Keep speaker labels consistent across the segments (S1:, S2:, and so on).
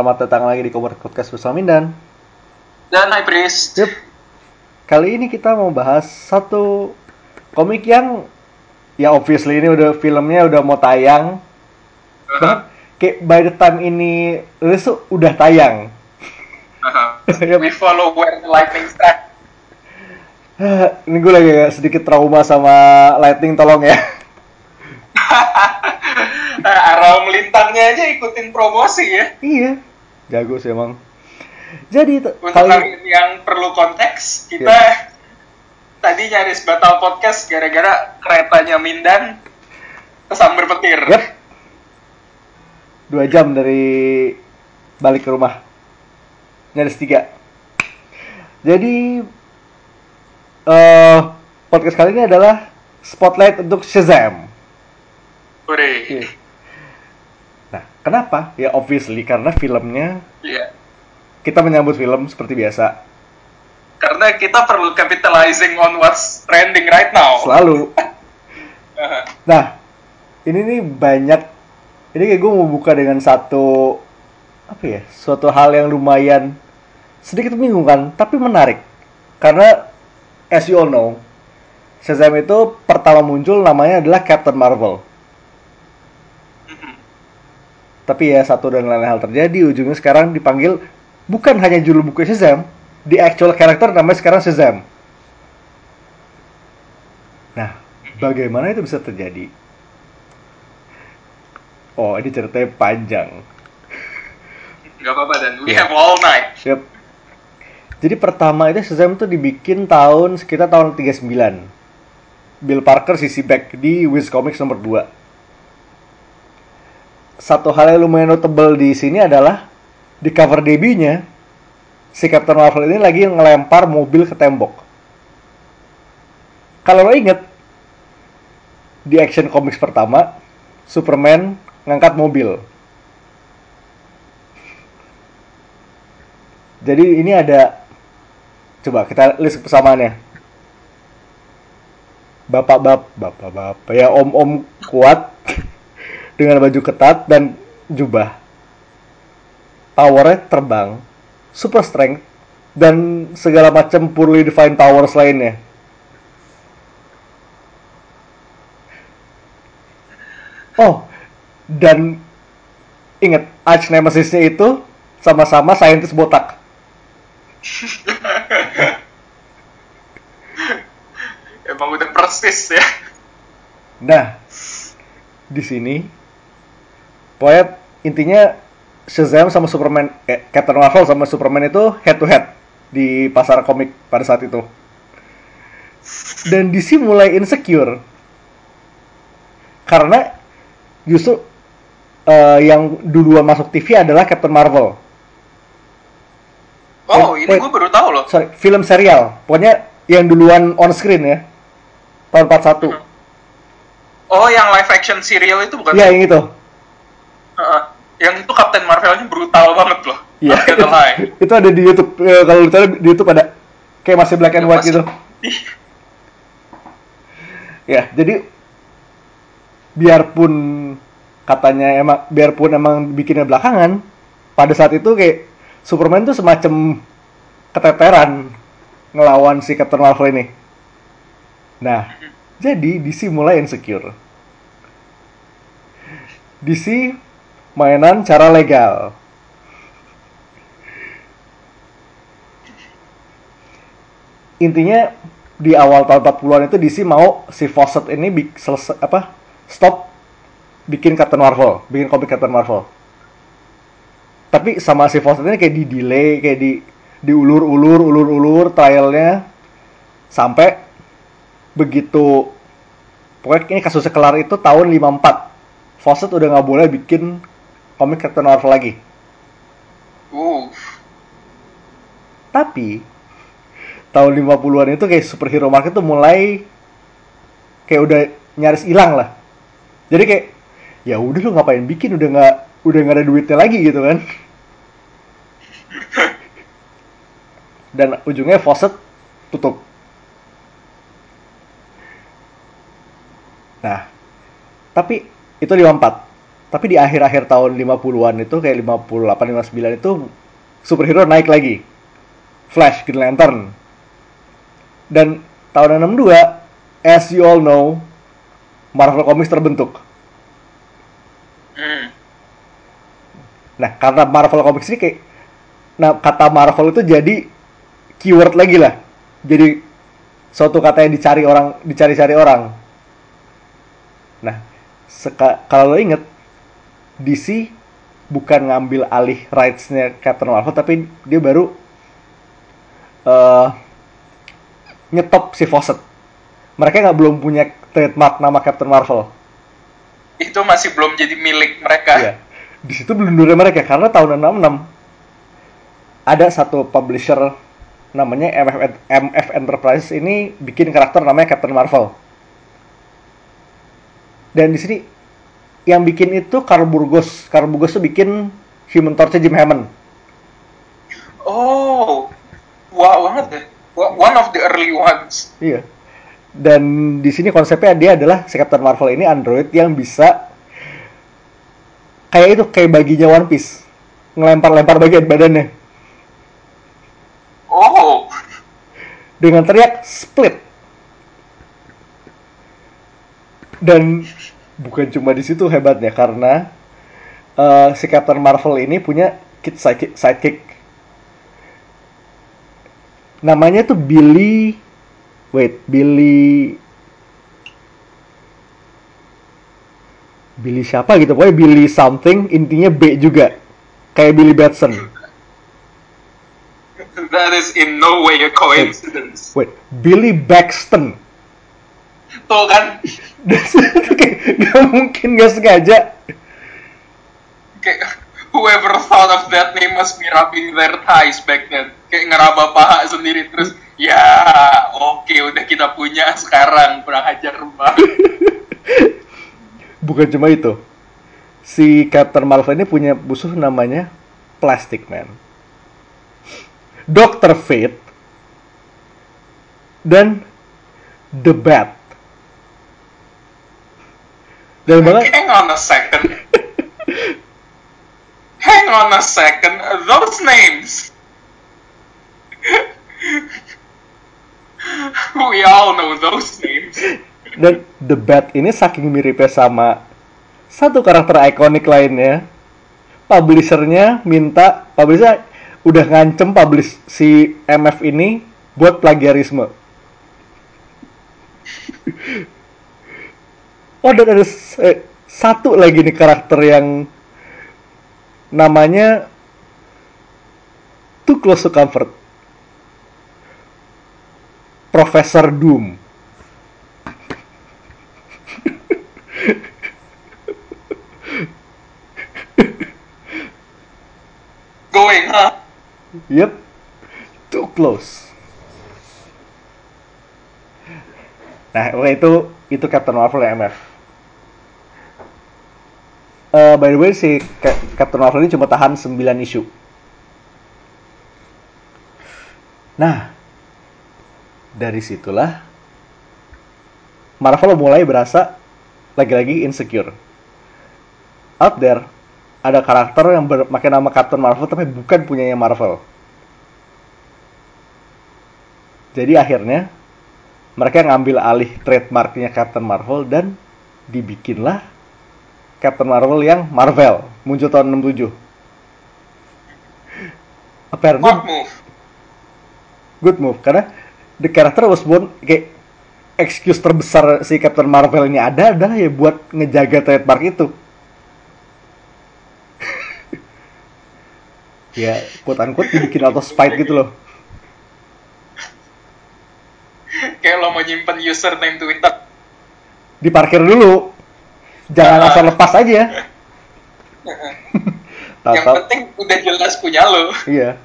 S1: Selamat datang lagi di Komod Podcast bersama Mindan.
S2: Dan High Priest.
S1: Yup. Kali ini kita mau bahas satu komik yang ya obviously ini udah filmnya udah mau tayang. Bahkan kayak by the time ini rilis tuh udah tayang.
S2: Uh-huh.
S1: Yup.
S2: We follow where the lightning strike.
S1: ini gue lagi agak sedikit trauma sama Lightning tolong ya.
S2: Nah, arah melintangnya aja ikutin promosi ya.
S1: iya. Jago sih emang. Jadi
S2: Untuk
S1: kali
S2: kalian yang perlu konteks, kita
S1: Iya.
S2: tadi nyaris batal podcast gara-gara keretanya Mindan kesambar petir.
S1: Yap. Dua jam dari balik ke rumah. Nyaris tiga. Jadi eh podcast kali ini adalah spotlight untuk Shazam.
S2: Hore.
S1: Kenapa? Ya obviously karena filmnya
S2: Iya.
S1: kita menyambut film seperti biasa.
S2: Karena kita perlu capitalizing on what's trending right now.
S1: Selalu. Nah, ini nih banyak. Ini kayak gue mau buka dengan satu apa ya? Suatu hal yang lumayan sedikit membingungkan, tapi menarik. Karena as you all know, Shazam itu pertama muncul namanya adalah Captain Marvel. Tapi ya satu dan lain hal terjadi, ujungnya sekarang dipanggil bukan hanya judul buku Shazam, di actual karakter namanya sekarang Shazam. Nah, bagaimana itu bisa terjadi? Oh, ini ceritanya panjang.
S2: Nggak apa-apa dan we
S1: Iya.
S2: have all night.
S1: Yep. Jadi pertama itu Shazam tuh dibikin tahun sekitar tahun 39. Bill Parker sisi back di Wiz Comics nomor 2. Satu hal yang lumayan notable di sini adalah di cover debutnya si Captain Marvel ini lagi ngelempar mobil ke tembok. Kalau lo inget di Action Comics pertama Superman ngangkat mobil. Jadi ini ada coba kita list persamaannya. Bapak-bapak, bapak-bapak ya om-om kuat dengan baju ketat dan jubah. Powernya terbang, super strength dan segala macam poorly defined powers lainnya. Oh, dan ingat arch nemesisnya itu sama-sama saintis botak.
S2: Emang udah persis ya.
S1: Nah, di sini pokoknya intinya Shazam sama Superman, eh, Captain Marvel sama Superman itu head to head di pasar komik pada saat itu. Dan DC mulai insecure karena justru eh, yang duluan masuk TV adalah Captain Marvel.
S2: Oh,
S1: Wait,
S2: ini gue baru tahu loh.
S1: Sorry, film serial. Pokoknya yang duluan on screen ya. Tahun 41.
S2: Oh, yang live action serial itu bukan?
S1: Iya, yang itu.
S2: Yang itu Captain Marvelnya brutal banget loh.
S1: Iya.
S2: Lie.
S1: itu ada di YouTube. Eh, kalau lu di YouTube ada kayak masih black and white gitu. Ya, jadi biarpun katanya emang biarpun emang bikinnya belakangan, pada saat itu kayak Superman tuh semacam keteteran ngelawan si Captain Marvel ini. Nah, jadi DC mulai insecure. DC mainan cara legal. Intinya di awal tahun 40-an itu DC mau si Fawcett ini selesai apa stop bikin Captain Marvel, bikin komik Captain Marvel. Tapi sama si Fawcett ini kayak di delay, kayak di diulur-ulur, ulur-ulur trialnya sampai begitu pokoknya ini kasusnya kelar itu tahun 54. Fawcett udah nggak boleh bikin komik Captain Marvel lagi.
S2: Uh,
S1: Tapi tahun 50-an itu kayak superhero market tuh mulai kayak udah nyaris hilang lah. Jadi kayak ya udah lu ngapain bikin udah nggak udah nggak ada duitnya lagi gitu kan. Dan ujungnya Fawcett tutup. Nah, tapi itu 54. Tapi di akhir-akhir tahun 50-an itu kayak 58 59 itu superhero naik lagi. Flash, Green Lantern. Dan tahun 62 as you all know Marvel Comics terbentuk.
S2: Hmm.
S1: Nah, karena Marvel Comics ini kayak nah kata Marvel itu jadi keyword lagi lah. Jadi suatu kata yang dicari orang, dicari-cari orang. Nah, seka, kalau lo inget DC bukan ngambil alih rights-nya Captain Marvel tapi dia baru eh nyetop si Fawcett. Mereka nggak belum punya trademark nama Captain Marvel.
S2: Itu masih belum jadi milik mereka.
S1: Iya. Di situ blundernya mereka karena tahun 66 ada satu publisher namanya MF, MF Enterprise ini bikin karakter namanya Captain Marvel. Dan di sini yang bikin itu Carl Burgos. Carl Burgos tuh bikin Human Torch Jim Hammond.
S2: Oh, wow banget deh. Wa- One of the early ones.
S1: Iya. Dan di sini konsepnya dia adalah si Captain Marvel ini android yang bisa kayak itu kayak baginya One Piece. Ngelempar-lempar bagian badannya
S2: Oh,
S1: dengan teriak split. Dan bukan cuma di situ hebatnya karena eh, si Captain Marvel ini punya kid sidekick, sidekick. Namanya tuh Billy wait, Billy Billy siapa gitu pokoknya Billy something intinya B juga kayak Billy Batson
S2: that is in no way a coincidence.
S1: wait Billy Baxton
S2: Tuh kan,
S1: gak mungkin gak sengaja
S2: kayak whoever thought of that name must be rubbing their thighs back then. Kayak ngeraba paha sendiri terus, ya oke udah kita punya sekarang kurang ajar rumah.
S1: bukan cuma itu si Captain Marvel ini punya musuh namanya Plastic Man Dr. Fate dan The Bat dan banget
S2: Hang on a second. Hang on a second. Those names. We all know those names.
S1: dan The Bat ini saking miripnya sama satu karakter ikonik lainnya publishernya minta publisher udah ngancem publish si MF ini buat plagiarisme oh dan ada eh, satu lagi nih karakter yang namanya Too Close to Comfort Profesor Doom
S2: Going, huh?
S1: Yep. Too close. Nah, oke, itu itu Captain Marvel ya MF. Eh, by the way, si Ca- Captain Marvel ini cuma tahan 9 isu. Nah, dari situlah Marvel mulai berasa lagi-lagi insecure. Out there, ada karakter yang berpakai nama Captain Marvel tapi bukan punyanya Marvel. Jadi akhirnya mereka ngambil alih trademarknya Captain Marvel dan dibikinlah Captain Marvel yang Marvel muncul tahun 67. Apparently
S2: What move?
S1: good move karena the character was born kayak excuse terbesar si Captain Marvel ini ada adalah ya buat ngejaga trademark itu. ya quote unquote dibikin auto spite gitu loh.
S2: Kayak lo mau nyimpen username Twitter.
S1: Diparkir dulu. Jangan asal lepas aja.
S2: Yang
S1: Tahu-tahu
S2: penting udah jelas punya lo.
S1: iya.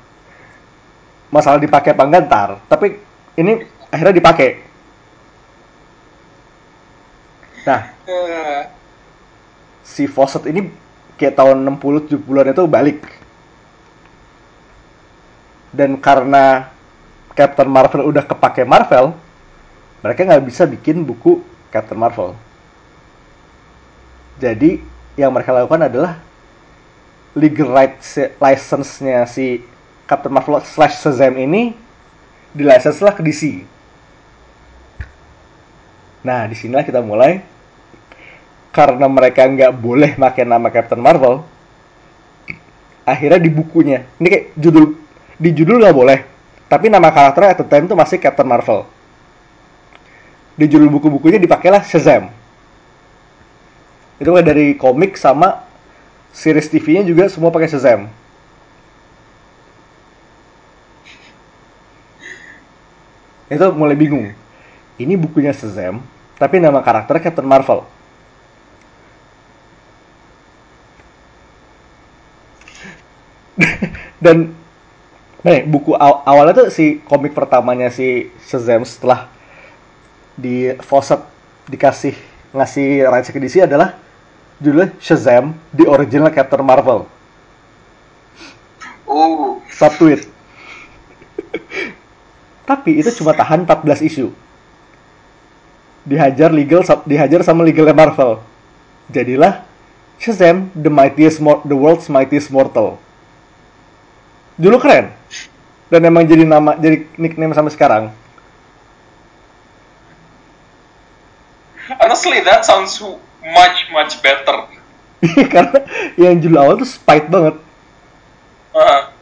S1: Masalah dipakai apa enggak ntar. Tapi ini akhirnya dipakai. Nah,
S2: Eh,
S1: si Fawcett ini kayak tahun 60 70-an itu balik. Dan karena Captain Marvel udah kepake Marvel, mereka nggak bisa bikin buku Captain Marvel. Jadi yang mereka lakukan adalah legal rights license-nya si Captain Marvel slash Shazam ini di license lah ke DC. Nah, di sinilah kita mulai karena mereka nggak boleh pakai nama Captain Marvel. Akhirnya di bukunya, ini kayak judul di judul nggak boleh, tapi nama karakternya at the time itu masih Captain Marvel. Di judul buku-bukunya dipakailah Shazam. Itu kayak dari komik sama series TV-nya juga semua pakai Shazam. Itu mulai bingung. Ini bukunya Shazam, tapi nama karakternya Captain Marvel. Dan nih buku aw awalnya tuh si komik pertamanya si Shazam setelah di Fawcett dikasih ngasih rights ke DC adalah judulnya Shazam The Original Captain Marvel.
S2: Oh,
S1: Subtweet. Tapi itu cuma tahan 14 isu. Dihajar legal dihajar sama legalnya Marvel. Jadilah Shazam the mightiest the world's mightiest mortal. Dulu keren. Dan emang jadi nama jadi nickname sampai sekarang.
S2: honestly that sounds much much better.
S1: Karena yang judul awal tuh spite banget.
S2: Uh,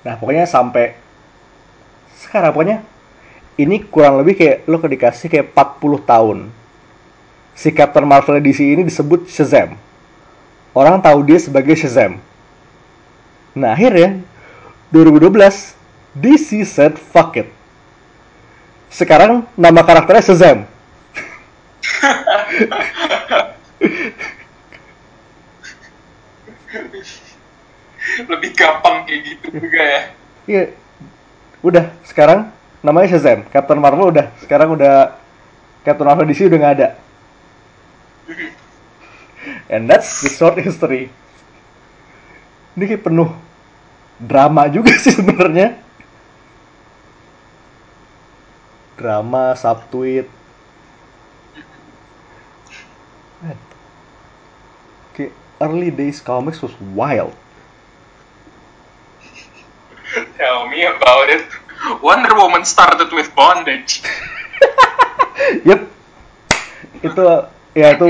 S1: Nah, pokoknya sampai sekarang pokoknya ini kurang lebih kayak lo dikasih kayak 40 tahun. Si Captain Marvel DC ini disebut Shazam. Orang tahu dia sebagai Shazam. Nah, akhirnya 2012 DC said fuck it. Sekarang nama karakternya Shazam.
S2: Lebih gampang kayak gitu juga ya.
S1: Iya. Udah, sekarang namanya Shazam. Captain Marvel udah, sekarang udah Captain Marvel DC udah nggak ada. And that's the short history. Ini kayak penuh drama juga sih sebenarnya. Drama, subtweet. Man. Kayak early days comics was wild.
S2: Tell me about it. Wonder Woman started with bondage.
S1: Yep. Itu ya itu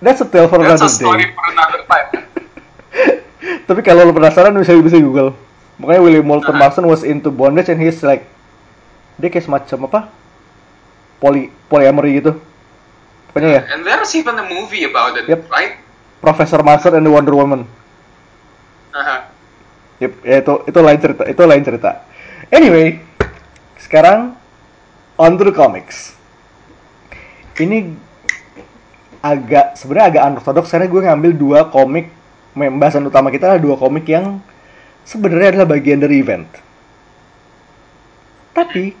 S1: That's a tale for
S2: That's a
S1: another
S2: story
S1: day.
S2: for another time.
S1: Tapi kalau lo penasaran bisa bisa Google. Makanya William Moulton
S2: Nah.
S1: Marston was into bondage and he's like dia kayak semacam apa? Poly polyamory gitu. Pokoknya ya,
S2: And there's even a movie about it,
S1: Yep.
S2: right?
S1: Professor Marston and the Wonder Woman.
S2: Uh-huh.
S1: Yep, ya itu itu lain cerita, itu lain cerita. Anyway, sekarang on to the comics. Ini agak sebenarnya agak unorthodox karena gue ngambil dua komik pembahasan utama kita adalah dua komik yang sebenarnya adalah bagian dari event. Tapi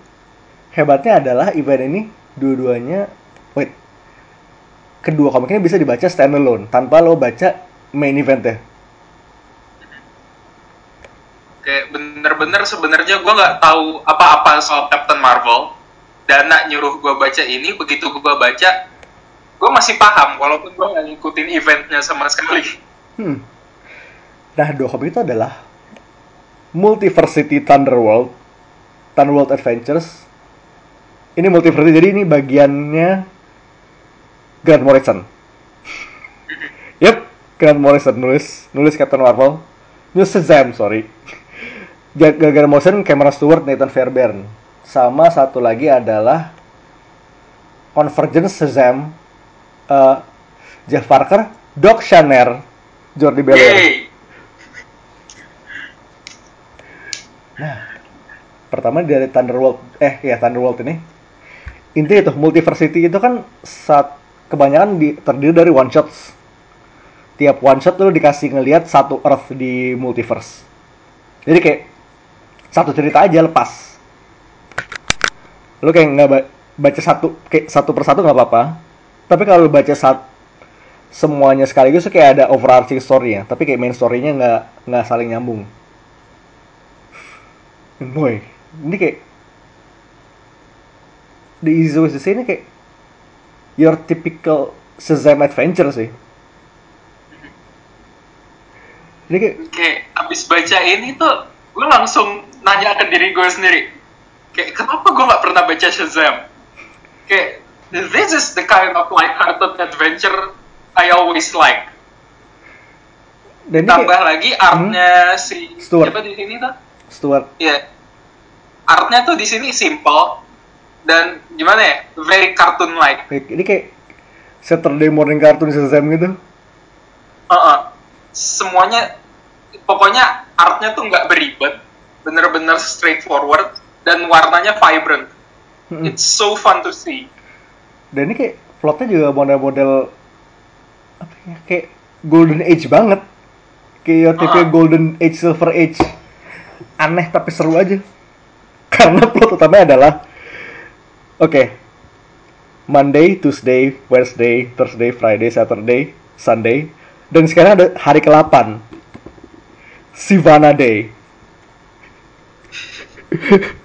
S1: hebatnya adalah event ini dua-duanya wait kedua komiknya bisa dibaca standalone tanpa lo baca main eventnya.
S2: Kayak bener-bener sebenarnya gue nggak tahu apa-apa soal Captain Marvel. Dana nyuruh gue baca ini, begitu gue baca, gue masih paham walaupun gue nggak ngikutin eventnya sama sekali.
S1: Hmm. Nah, dua komik itu adalah Multiversity Thunderworld, Thunderworld Adventures. Ini multiversity, jadi ini bagiannya Grant Morrison. Yep, Grant Morrison nulis nulis Captain Marvel. Nulis Shazam, sorry. Gara-gara Morrison, Cameron Stewart, Nathan Fairbairn. Sama satu lagi adalah Convergence Shazam, eh, Jeff Parker, Doc Shaner, Jordi Beller.
S2: Yay!
S1: pertama dari Thunderworld eh ya Thunderworld ini intinya itu multiversity itu kan saat kebanyakan di, terdiri dari one shots tiap one shot tuh dikasih ngelihat satu earth di multiverse. Jadi kayak satu cerita aja lepas. Lu kayak nggak ba- baca satu kayak satu persatu nggak apa-apa. Tapi kalau lu baca saat semuanya sekaligus kayak ada overarching story-nya. Tapi kayak main story-nya nggak nggak saling nyambung. Boy, ini kayak to say ini kayak your typical Shazam adventure sih. Ini kayak
S2: kayak abis baca ini tuh gue langsung nanya ke diri gue sendiri kayak kenapa gue nggak pernah baca Shazam kayak this is the kind of light-hearted adventure I always like
S1: dan
S2: tambah
S1: kayak Hmm?
S2: lagi artnya si
S1: Stuart.
S2: siapa di sini tuh
S1: Stuart.
S2: ya artnya tuh di sini simple dan gimana ya very cartoon like
S1: Kayak- Ini kayak Saturday morning cartoon Shazam gitu.
S2: semuanya pokoknya artnya tuh nggak beribet bener-bener straightforward dan warnanya vibrant
S1: Mm-mm.
S2: it's so fun to see
S1: Dan ini kayak plotnya juga model-model apa ya kayak golden age banget. Kayak tipe
S2: Ah.
S1: golden age, silver age. Aneh tapi seru aja. Karena plot utamanya adalah oke. Monday, Tuesday, Wednesday, Thursday, Friday, Saturday, Sunday. Dan sekarang ada hari ke-8. Sivana Day.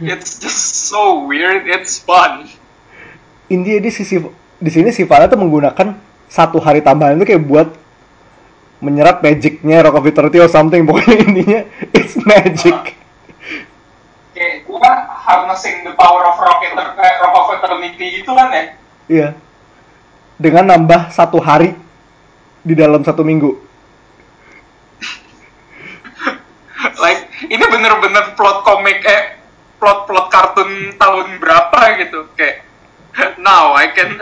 S2: it's just so weird it's fun
S1: India di sisi di sini Sivana tuh menggunakan satu hari tambahan itu kayak buat menyerap magicnya Rock of Eternity or something pokoknya intinya it's magic.
S2: Kayak gua harnessing the power of rock, Eter- eh, rock of eternity itu kan ya?
S1: Iya. Dengan nambah satu hari di dalam satu minggu.
S2: Like ini bener-bener plot komik eh plot plot kartun tahun berapa gitu? Kayak now I can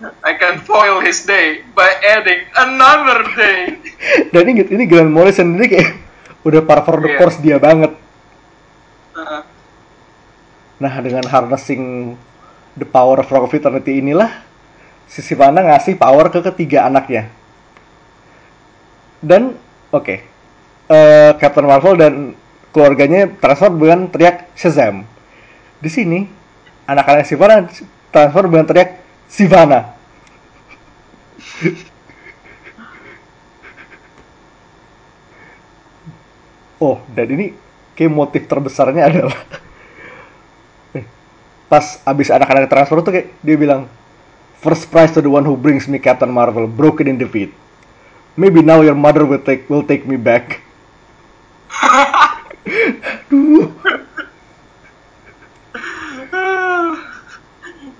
S2: I can foil his day by adding another day.
S1: Dan ini ini Grant Morrison sendiri kayak udah par for the
S2: Iya.
S1: course dia banget.
S2: Uh,
S1: nah dengan harnessing the power of Rock of Eternity inilah si Sivana ngasih power ke ketiga anaknya. Dan oke eh, Captain Marvel dan keluarganya transfer dengan teriak Shazam. Di sini anak-anak Sivana transfer dengan teriak Sivana oh dan ini kayak motif terbesarnya adalah Eh, pas abis anak-anak transfer tuh kayak dia bilang first prize to the one who brings me Captain Marvel broken in defeat maybe now your mother will take will take me back.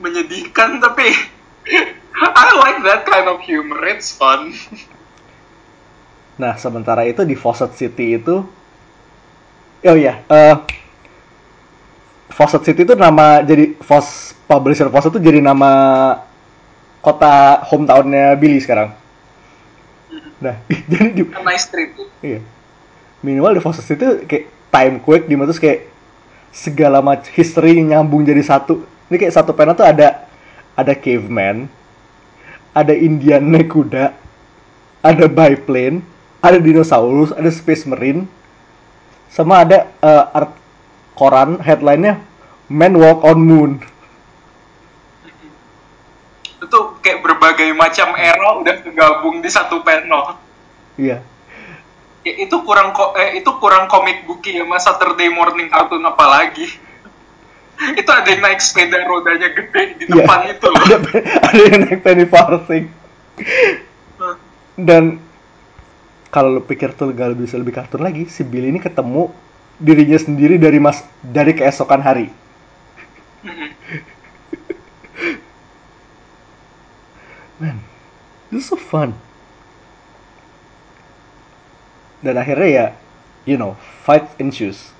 S2: Menyedihkan tapi I like that kind of humor it's fun
S1: nah sementara itu di Fawcett City itu oh iya eh Fawcett City itu nama jadi Fos publisher Fawcett itu jadi nama kota hometownnya Billy sekarang nah jadi di,
S2: a nice trip
S1: Iya. Minimal di Fawcett itu kayak time quake di mana terus kayak segala macam history nyambung jadi satu. Ini kayak satu panel tuh ada ada caveman, ada Indian naik kuda, ada biplane, ada dinosaurus, ada space marine, sama ada eh, art koran headline-nya Man Walk on Moon.
S2: itu kayak berbagai macam era udah tergabung di satu panel
S1: Iya.
S2: ya, itu kurang eh, itu kurang komik booky sama Saturday morning cartoon apalagi itu ada yang naik sepeda rodanya gede di
S1: Iya.
S2: depan itu loh
S1: ada, ada yang naik penny parsing. Dan kalau lu pikir tuh gak bisa lebih kartun lagi, si Billy ini ketemu dirinya sendiri dari mas dari keesokan hari. Man, this is so fun. Dan akhirnya ya, you know, fight ensues.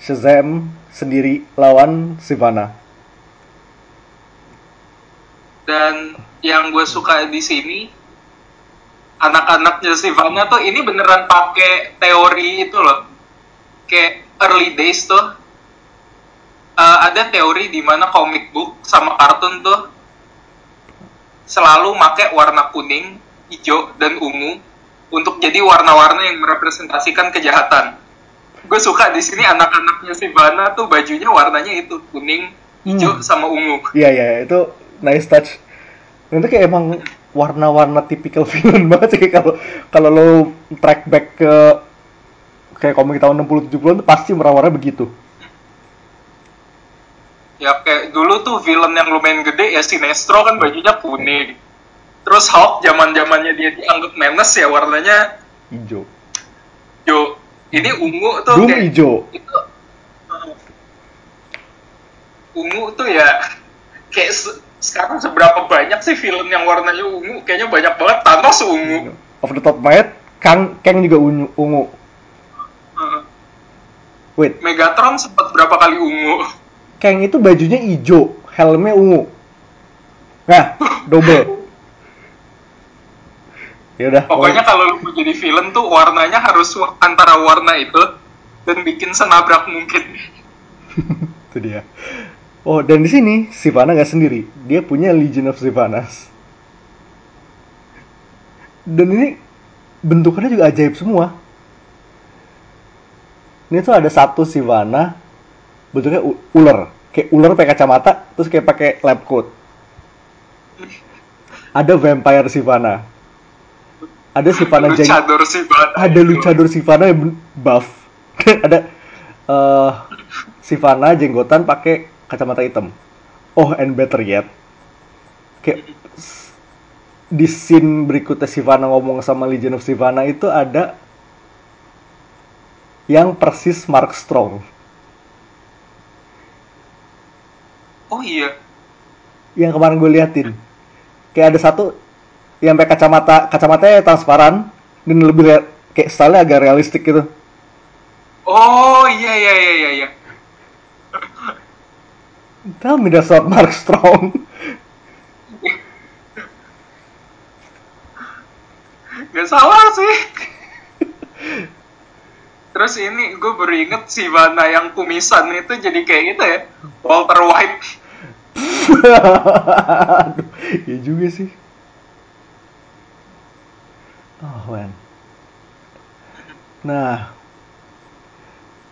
S1: Shazam sendiri lawan Sivana.
S2: dan yang gue suka di sini anak-anaknya Sivana tuh ini beneran pakai teori itu loh kayak early days tuh eh, ada teori di mana comic book sama kartun tuh selalu make warna kuning, hijau, dan ungu untuk jadi warna-warna yang merepresentasikan kejahatan. Gue suka di sini anak-anaknya Sivana tuh bajunya warnanya itu kuning, hijau,
S1: Hmm.
S2: sama ungu.
S1: Iya iya itu nice touch. Dan itu kayak emang warna-warna tipikal villain banget sih kalau kalau lo track back ke kayak komik tahun 60 70-an tuh pasti warna-warna begitu.
S2: Ya kayak dulu tuh villain yang lumayan gede ya Sinestro kan bajunya kuning. Terus Hulk zaman zamannya dia dianggap menace ya warnanya
S1: Hijau.
S2: hijau. Ini ungu tuh
S1: Doom
S2: kayak
S1: hijau.
S2: itu ungu tuh ya kayak se- sekarang seberapa banyak sih film yang warnanya ungu? Kayaknya banyak banget. Thanos ungu.
S1: Off the top of head, Kang Kang juga ungu. ungu.
S2: Uh,
S1: Wait,
S2: Megatron sempat berapa kali ungu?
S1: Kang itu bajunya hijau, helmnya ungu. Nah, double. Ya udah.
S2: Pokoknya kalau lu mau jadi villain tuh warnanya harus antara warna itu dan bikin senabrak mungkin.
S1: itu dia. Oh, dan di sini Sivana nggak sendiri. Dia punya Legion of Sivanas. Dan ini bentukannya juga ajaib semua. Ini tuh ada satu Sivana bentuknya ular, kayak ular pakai kacamata, terus kayak pakai lab coat. Ada vampire Sivana. Ada Sivana jeng
S2: Luchador sih banget.
S1: ada luchador Sivana yang buff ada eh Sivana jenggotan pakai kacamata hitam oh and better yet kayak di scene berikutnya Sivana ngomong sama Legion of Sivana itu ada yang persis Mark Strong
S2: Oh iya.
S1: yang kemarin gue liatin kayak ada satu yang pakai kacamata kacamatanya transparan dan lebih rea- kayak style agak realistik gitu
S2: Oh iya iya iya iya. iya.
S1: Tell me that's not Mark Strong.
S2: Gak salah sih. Terus ini gue baru inget si Vana yang kumisan itu jadi kayak gitu ya. Walter White.
S1: Aduh, ya juga sih. Oh, man. Nah,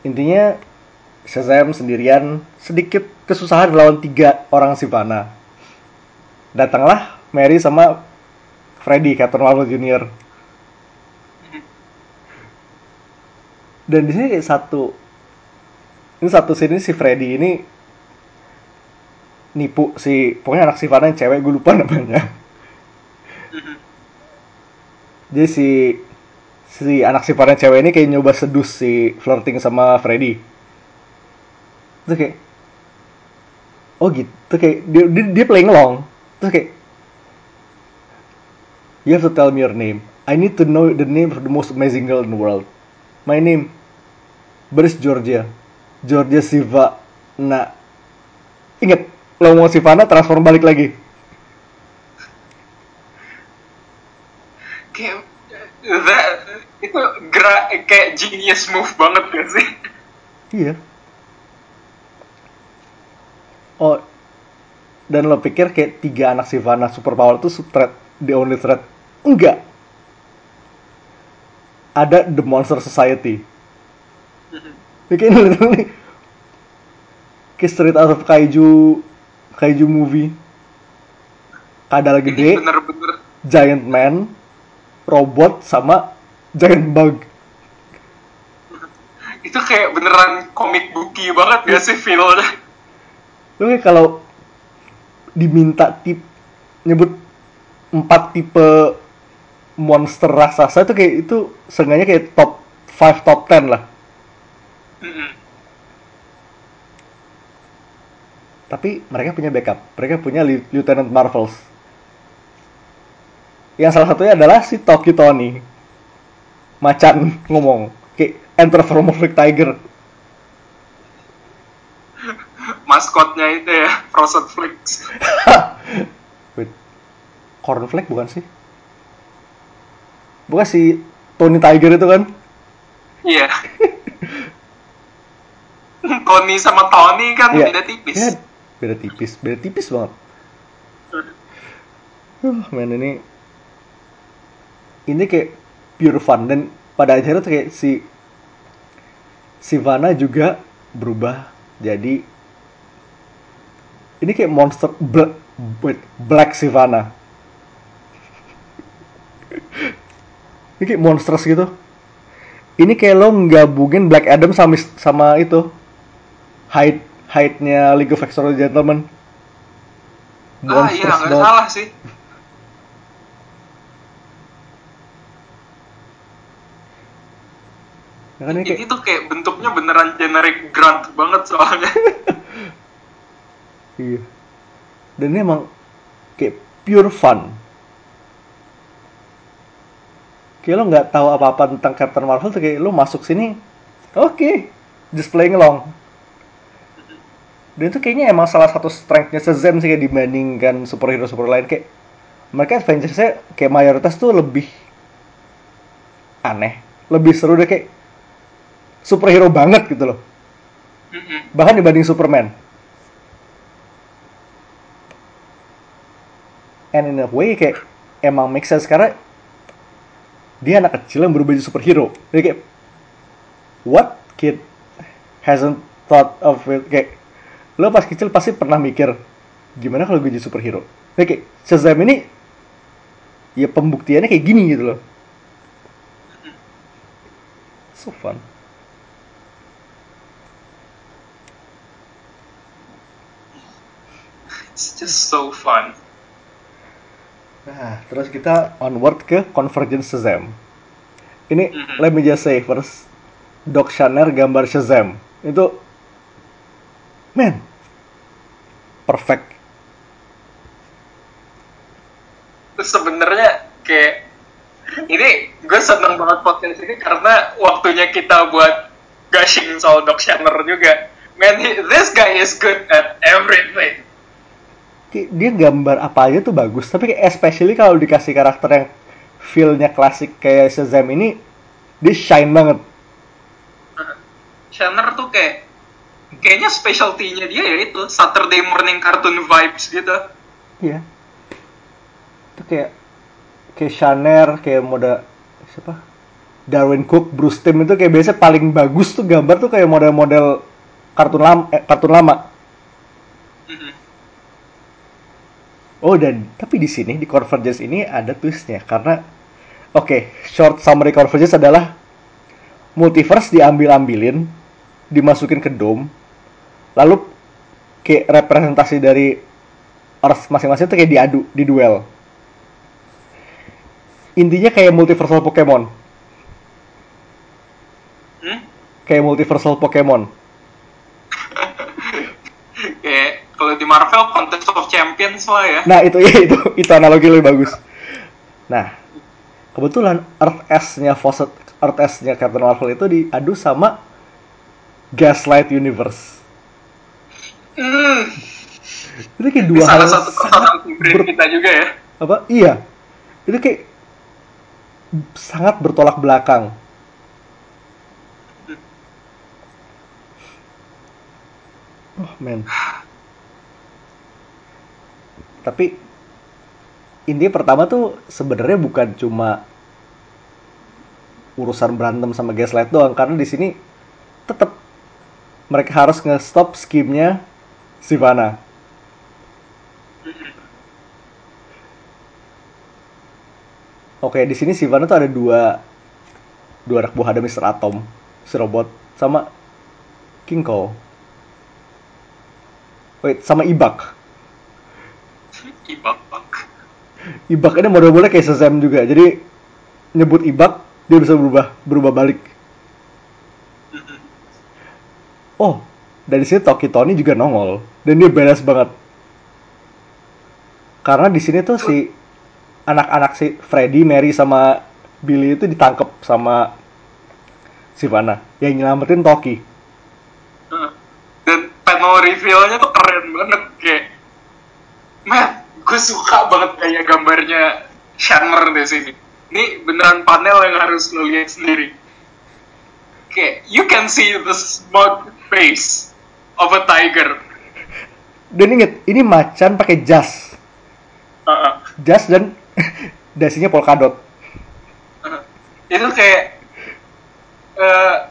S1: intinya Shazam sendirian sedikit kesusahan melawan tiga orang Sivana. Datanglah Mary sama Freddy, Captain Marvel Jr. Dan di sini satu ini satu sini si Freddy ini nipu si pokoknya anak Sivana yang cewek gue lupa namanya. Jadi si si anak Sivana yang cewek ini kayak nyoba sedus si flirting sama Freddy. Terus kayak oh gitu kayak dia dia, dia playing along. Terus kayak You have to tell me your name. I need to know the name of the most amazing girl in the world. My name Beris Georgia. Georgia Siva. Nah, inget lo mau Sivana transform balik lagi.
S2: Kayak that, itu gerak kayak genius move banget gak sih?
S1: Iya. Oh, dan lo pikir kayak tiga anak Sivana superpower itu threat, the only threat? Enggak. Ada The Monster Society. Ya, kayak literally kayak straight out of kaiju kaiju movie. Kadal
S2: Ini
S1: gede,
S2: bener-bener
S1: giant man, robot sama giant bug.
S2: itu kayak beneran komik buki banget gak sih feelnya?
S1: Lo kayak kalau diminta tip nyebut empat tipe monster raksasa itu kayak itu seenggaknya kayak top 5 top 10 lah.
S2: Mm-mm.
S1: Tapi mereka punya backup. Mereka punya Lieu- Lieutenant Marvels. Yang salah satunya adalah si Toki Tony. Macan ngomong. Kayak anthropomorphic tiger.
S2: Maskotnya itu ya, Frozen Flakes.
S1: Wait. Cornflake bukan sih? Bukan si Tony Tiger itu kan?
S2: Iya. Tony sama Tony kan
S1: Iya.
S2: beda tipis.
S1: Iya, beda tipis. Beda tipis banget. Uh, men ini ini kayak pure fun dan pada akhirnya tuh kayak si Sivana juga berubah jadi ini kayak monster black, black Sivana. ini kayak monsters gitu. ini kayak lo gabungin Black Adam sama sama itu height heightnya League of Extraordinary Gentlemen
S2: ah iya nggak salah sih kan ini, kayak... tuh kayak bentuknya beneran generic grunt banget soalnya.
S1: iya. Dan ini emang kayak pure fun. Kayak lo nggak tahu apa-apa tentang Captain Marvel tuh kayak lo masuk sini, oke, okay, just playing along. Dan itu kayaknya emang salah satu strength-nya Shazam sih kayak dibandingkan superhero-superhero lain kayak mereka Avengers-nya kayak mayoritas tuh lebih aneh, lebih seru deh kayak superhero banget gitu loh. Bahkan dibanding Superman. And in a way kayak emang make sense karena dia anak kecil yang berubah jadi superhero. Jadi kayak what kid hasn't thought of it kayak lo pas kecil pasti pernah mikir gimana kalau gue jadi superhero. Jadi kayak Shazam ini ya pembuktiannya kayak gini gitu loh. So fun.
S2: It's just so fun.
S1: Nah, terus kita onward ke Convergence Shazam. Ini mm -hmm. let me just say first, Doc Shanner gambar Shazam itu, man, perfect.
S2: Terus sebenarnya kayak ini gue seneng banget podcast ini karena waktunya kita buat gushing soal Doc Shanner juga. Man, he, this guy is good at everything
S1: dia gambar apa aja tuh bagus. Tapi especially kalau dikasih karakter yang feelnya klasik kayak Shazam ini dia shine banget.
S2: Shanner tuh kayak kayaknya specialty-nya dia ya itu Saturday morning cartoon vibes gitu.
S1: Iya. Itu kayak kayak Shanner kayak mode siapa? Darwin Cook Bruce Timm itu kayak biasa paling bagus tuh gambar tuh kayak model-model kartun lama eh, kartun lama Oh dan tapi di sini di Convergence ini ada twistnya karena oke okay, short summary Convergence adalah multiverse diambil-ambilin dimasukin ke dome lalu kayak representasi dari Earth masing-masing itu kayak diadu di duel intinya kayak multiversal Pokemon. Hmm? kayak multiversal Pokemon
S2: kayak kalau di Marvel Contest of Champions lah ya.
S1: Nah itu ya itu itu analogi lebih bagus. Nah kebetulan Earth S-nya Fawcett Earth S-nya Captain Marvel itu diadu sama Gaslight Universe. Hmm. Itu kayak dua
S2: hal salah satu salah ber... kita juga ya.
S1: Apa? Iya. Itu kayak sangat bertolak belakang. Oh man tapi intinya pertama tuh sebenarnya bukan cuma urusan berantem sama gaslight doang karena di sini tetap mereka harus nge-stop skimnya Sivana. Oke, di sini Sivana tuh ada dua dua anak buah ada Mr. Atom, si robot sama King Cole. Wait, sama Ibak.
S2: Ibak.
S1: Ibak ini model-modelnya kayak Shazam juga. Jadi nyebut Ibak dia bisa berubah berubah balik. Oh, dari sini Toki Tony juga nongol dan dia beres banget. Karena di sini tuh si anak-anak si Freddy, Mary sama Billy itu ditangkap sama Sivana yang nyelamatin Toki.
S2: Dan panel reveal-nya tuh keren banget kayak, man, gue suka banget kayak gambarnya Shanner di sini. Ini beneran panel yang harus lo lihat sendiri. Kayak you can see the smug face of a tiger.
S1: Dan inget, ini macan pakai jas. Uh -uh. Jas dan dasinya polkadot.
S2: Uh, itu kayak uh,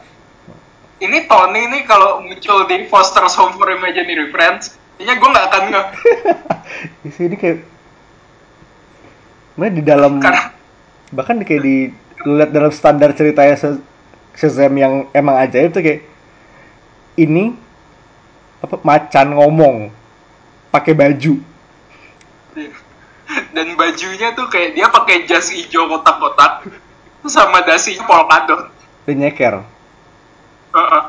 S2: ini Tony ini kalau muncul di Foster's Home for Imaginary Friends Kayaknya gue gak akan nge.
S1: di sini kayak Mana di dalam Karena... bahkan kayak di lihat dalam standar ceritanya Shazam yang emang ajaib tuh kayak ini apa macan ngomong pakai baju
S2: Dan bajunya tuh kayak dia pakai jas hijau kotak-kotak sama dasinya polkadot.
S1: dan nyeker.
S2: Heeh.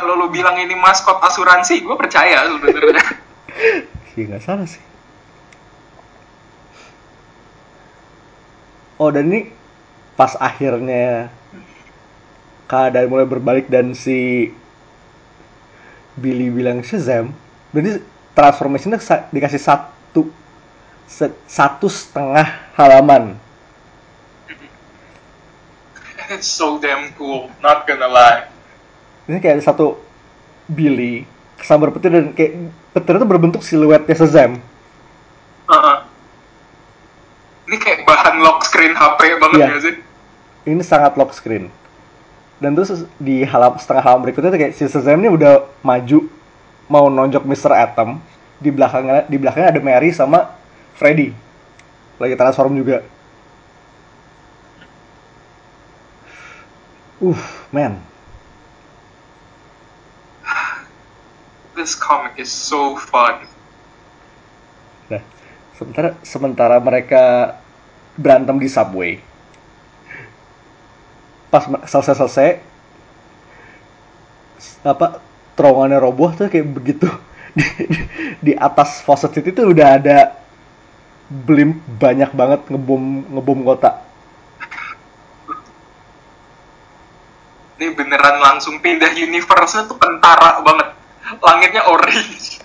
S2: Kalau lu bilang ini maskot asuransi, gue percaya sebenarnya.
S1: Iya nggak salah sih. Oh dan ini pas akhirnya keadaan mulai berbalik dan si Billy bilang Shazam, berarti transformasinya dikasih satu satu setengah halaman.
S2: It's so damn cool, not gonna lie.
S1: Ini kayak ada satu Billy kesambar petir dan kayak petir itu berbentuk siluetnya Shazam.
S2: Heeh. Ini kayak bahan lock screen HP banget
S1: Iya.
S2: ya sih?
S1: ini sangat lock screen dan terus di halam setengah halaman berikutnya tuh kayak si Shazam ini udah maju mau nonjok Mr. Atom di belakangnya di belakangnya ada Mary sama Freddy lagi transform juga uh man
S2: This comic is so fun.
S1: nah sementara sementara mereka berantem di subway pas selesai selesai apa terowongannya roboh tuh kayak begitu di, di atas Fawcett City tuh udah ada blimp banyak banget ngebom ngebom kota
S2: Ini beneran langsung pindah universe-nya tuh kentara banget. Langitnya orange.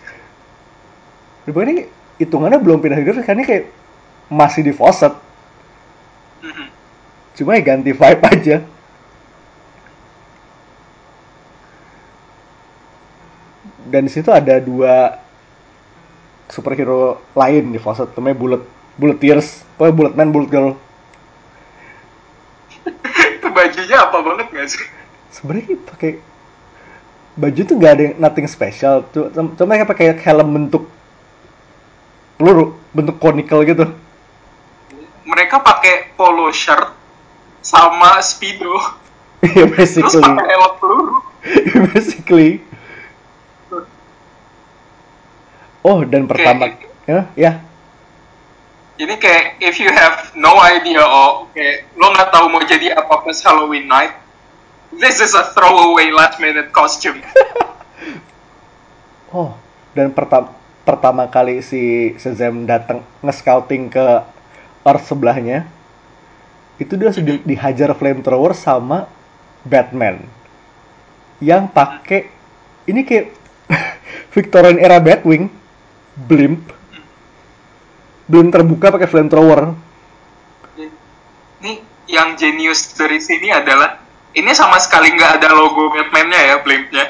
S1: Ini hitungannya belum pindah universe karena kayak masih di Fawcett
S2: Mhm.
S1: cuma ya ganti vibe aja dan di situ ada dua superhero lain di Fawcett namanya Bullet Bullet Tears pokoknya Bullet Man Bullet Girl
S2: Itu bajunya apa banget gak sih?
S1: sebenarnya pakai baju tuh gak ada nothing special tuh cuma mereka pakai helm bentuk peluru bentuk conical gitu.
S2: Mereka pakai polo shirt sama speedo. Terus
S1: basically.
S2: Pakai helm peluru.
S1: basically. Oh dan pertama ya ya?
S2: Ini kayak if you have no idea oh kayak lo nggak tahu mau jadi apa pas Halloween night, this is a throwaway last minute costume.
S1: Oh, dan pertama pertama kali si Shazam datang nge-scouting ke Earth sebelahnya, itu dia sudah dihajar flamethrower sama Batman yang pakai ini kayak Victorian era Batwing, blimp, blimp terbuka pakai flamethrower.
S2: Ini yang genius dari sini adalah ini sama sekali nggak ada logo Batman-nya ya, blimpnya.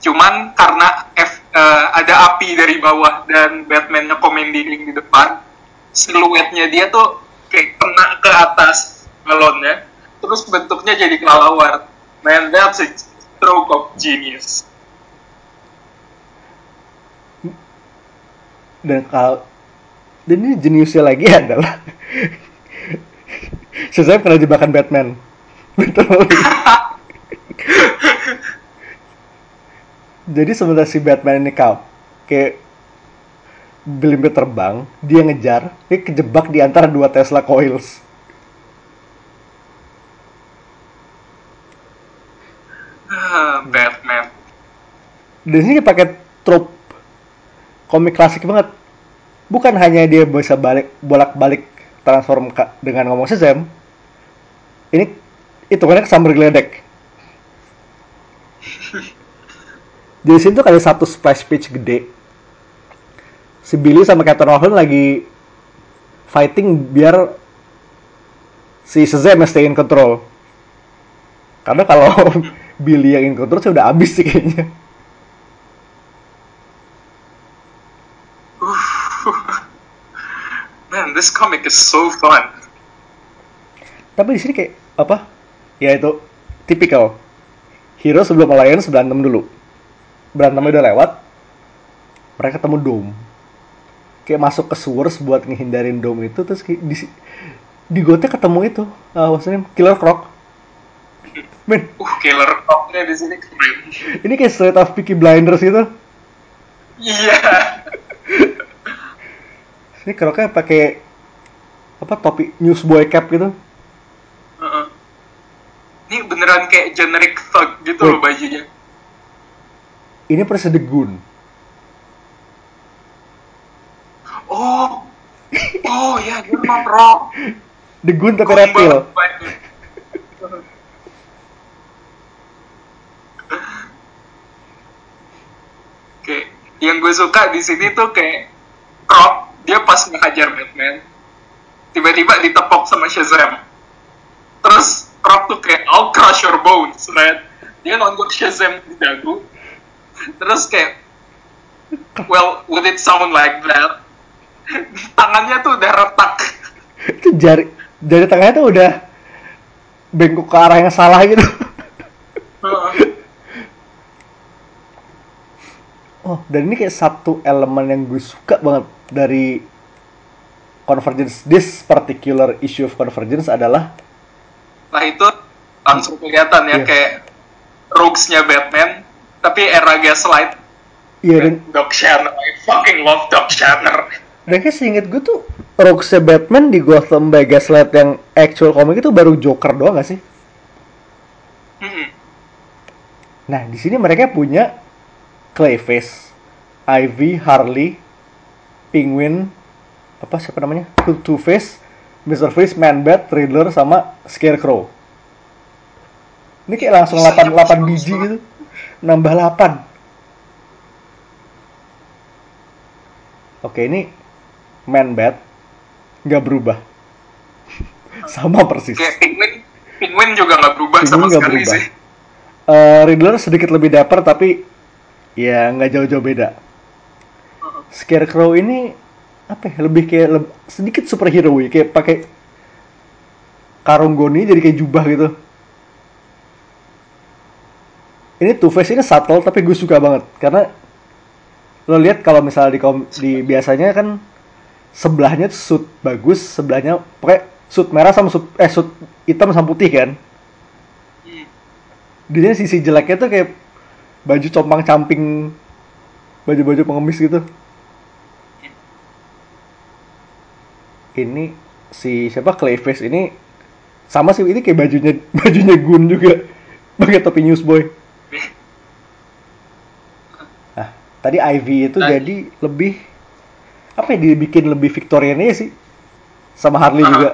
S2: Cuman karena F, eh, ada api dari bawah dan Batman-nya commanding di depan, siluetnya dia tuh kayak kena ke atas balonnya, terus bentuknya jadi kelelawar. Man, that's a stroke of genius.
S1: dan kalau dan ini jeniusnya lagi adalah Shazam kena jebakan Batman betul jadi sebenarnya si Batman ini kau kayak blimpnya terbang dia ngejar dia kejebak di antara dua Tesla coils.
S2: Batman.
S1: dan ini pakai trope komik klasik banget. Bukan hanya dia bisa balik bolak balik transform dengan ngomong Shazam ini itu kan kesambar geledek. Di sini tuh ada satu splash page gede. Si Billy sama Captain Marvel lagi fighting biar si Shazam yang stay in control. Karena kalau Billy yang in control saya udah habis sih kayaknya.
S2: Man, this comic is so fun.
S1: tapi di sini kayak apa ya itu tipikal hero sebelum Alliance berantem dulu berantemnya udah lewat mereka ketemu Dome kayak masuk ke sewers buat ngehindarin Dome itu terus kayak di, di gotnya ketemu itu uh, name? Killer Croc men
S2: Uh, killer croc-nya di sini keren.
S1: ini kayak straight off Peaky Blinders gitu
S2: Iya.
S1: ini Crocnya pakai apa topi newsboy cap gitu
S2: Heeh. Ini beneran kayak generic thug gitu loh bajunya.
S1: ini presiden Gun
S2: Oh. Oh ya, dia emang rock.
S1: The Gun tapi reptil.
S2: Oke, yang gue suka di sini tuh kayak Croc dia pas ngehajar Batman, tiba-tiba ditepok sama Shazam. Terus Croc tuh kayak I'll crush your bones, right? Dia nonton Shazam di dagu. Terus kayak well, would it sound like that? Tangannya tuh udah retak.
S1: itu jari jari tengahnya tuh udah bengkok ke arah yang salah gitu oh dan ini kayak satu elemen yang gue suka banget dari Convergence this particular issue of Convergence adalah
S2: Nah itu langsung kelihatan ya
S1: Iya.
S2: kayak rogues-nya Batman, tapi era Gaslight.
S1: iya dan
S2: Doc Shanner, I fucking love Doc Shanner.
S1: dan kayak seinget gue tuh Rogues Batman di Gotham by Gaslight yang actual komik itu baru Joker doang gak sih?
S2: Mm-mm.
S1: Nah, di sini mereka punya Clayface, Ivy, Harley, Penguin, apa siapa namanya? Two- Two-Face, Mr. Freeze, Man-Bat, Riddler, sama Scarecrow. Ini kayak langsung 8, 8 biji gitu. Nambah 8. Oke, ini Man-Bat nggak berubah. sama persis.
S2: Kayak Penguin, Penguin juga nggak berubah
S1: Penguin
S2: sama sekali
S1: berubah.
S2: sih.
S1: Eh, Riddler sedikit lebih dapet tapi ya nggak jauh-jauh beda. Scarecrow ini apa ya, lebih kayak leb- sedikit superhero ya kayak pakai karung goni jadi kayak jubah gitu. Ini Two Face ini subtle tapi gue suka banget karena lo lihat kalau misalnya di, kom- di biasanya kan sebelahnya suit bagus, sebelahnya pakai suit merah sama suit eh suit hitam sama putih kan.
S2: Hmm.
S1: dia sisi jeleknya tuh kayak baju compang camping baju-baju pengemis gitu ini si siapa Clayface ini sama sih ini kayak bajunya bajunya Gun juga pakai topi newsboy nah tadi Ivy itu
S2: Tadi.
S1: jadi lebih apa ya dibikin lebih Victorian aja sih sama Harley
S2: Ah.
S1: juga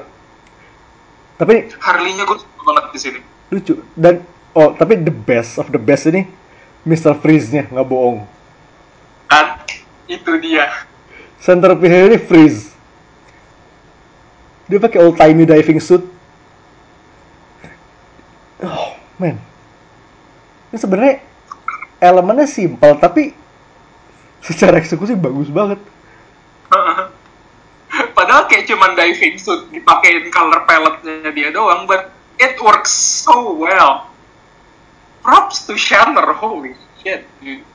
S1: tapi
S2: Harley-nya gue suka banget di sini.
S1: lucu dan oh tapi the best of the best ini Mr. Freeze-nya nggak bohong
S2: Kan, itu dia.
S1: center ini Freeze dia pakai old timey diving suit oh man ini sebenarnya elemennya simpel tapi secara eksekusi bagus banget
S2: Padahal kayak cuman diving suit dipakein color palette-nya dia doang, but it works so well. Props to Shanner, holy shit, dude.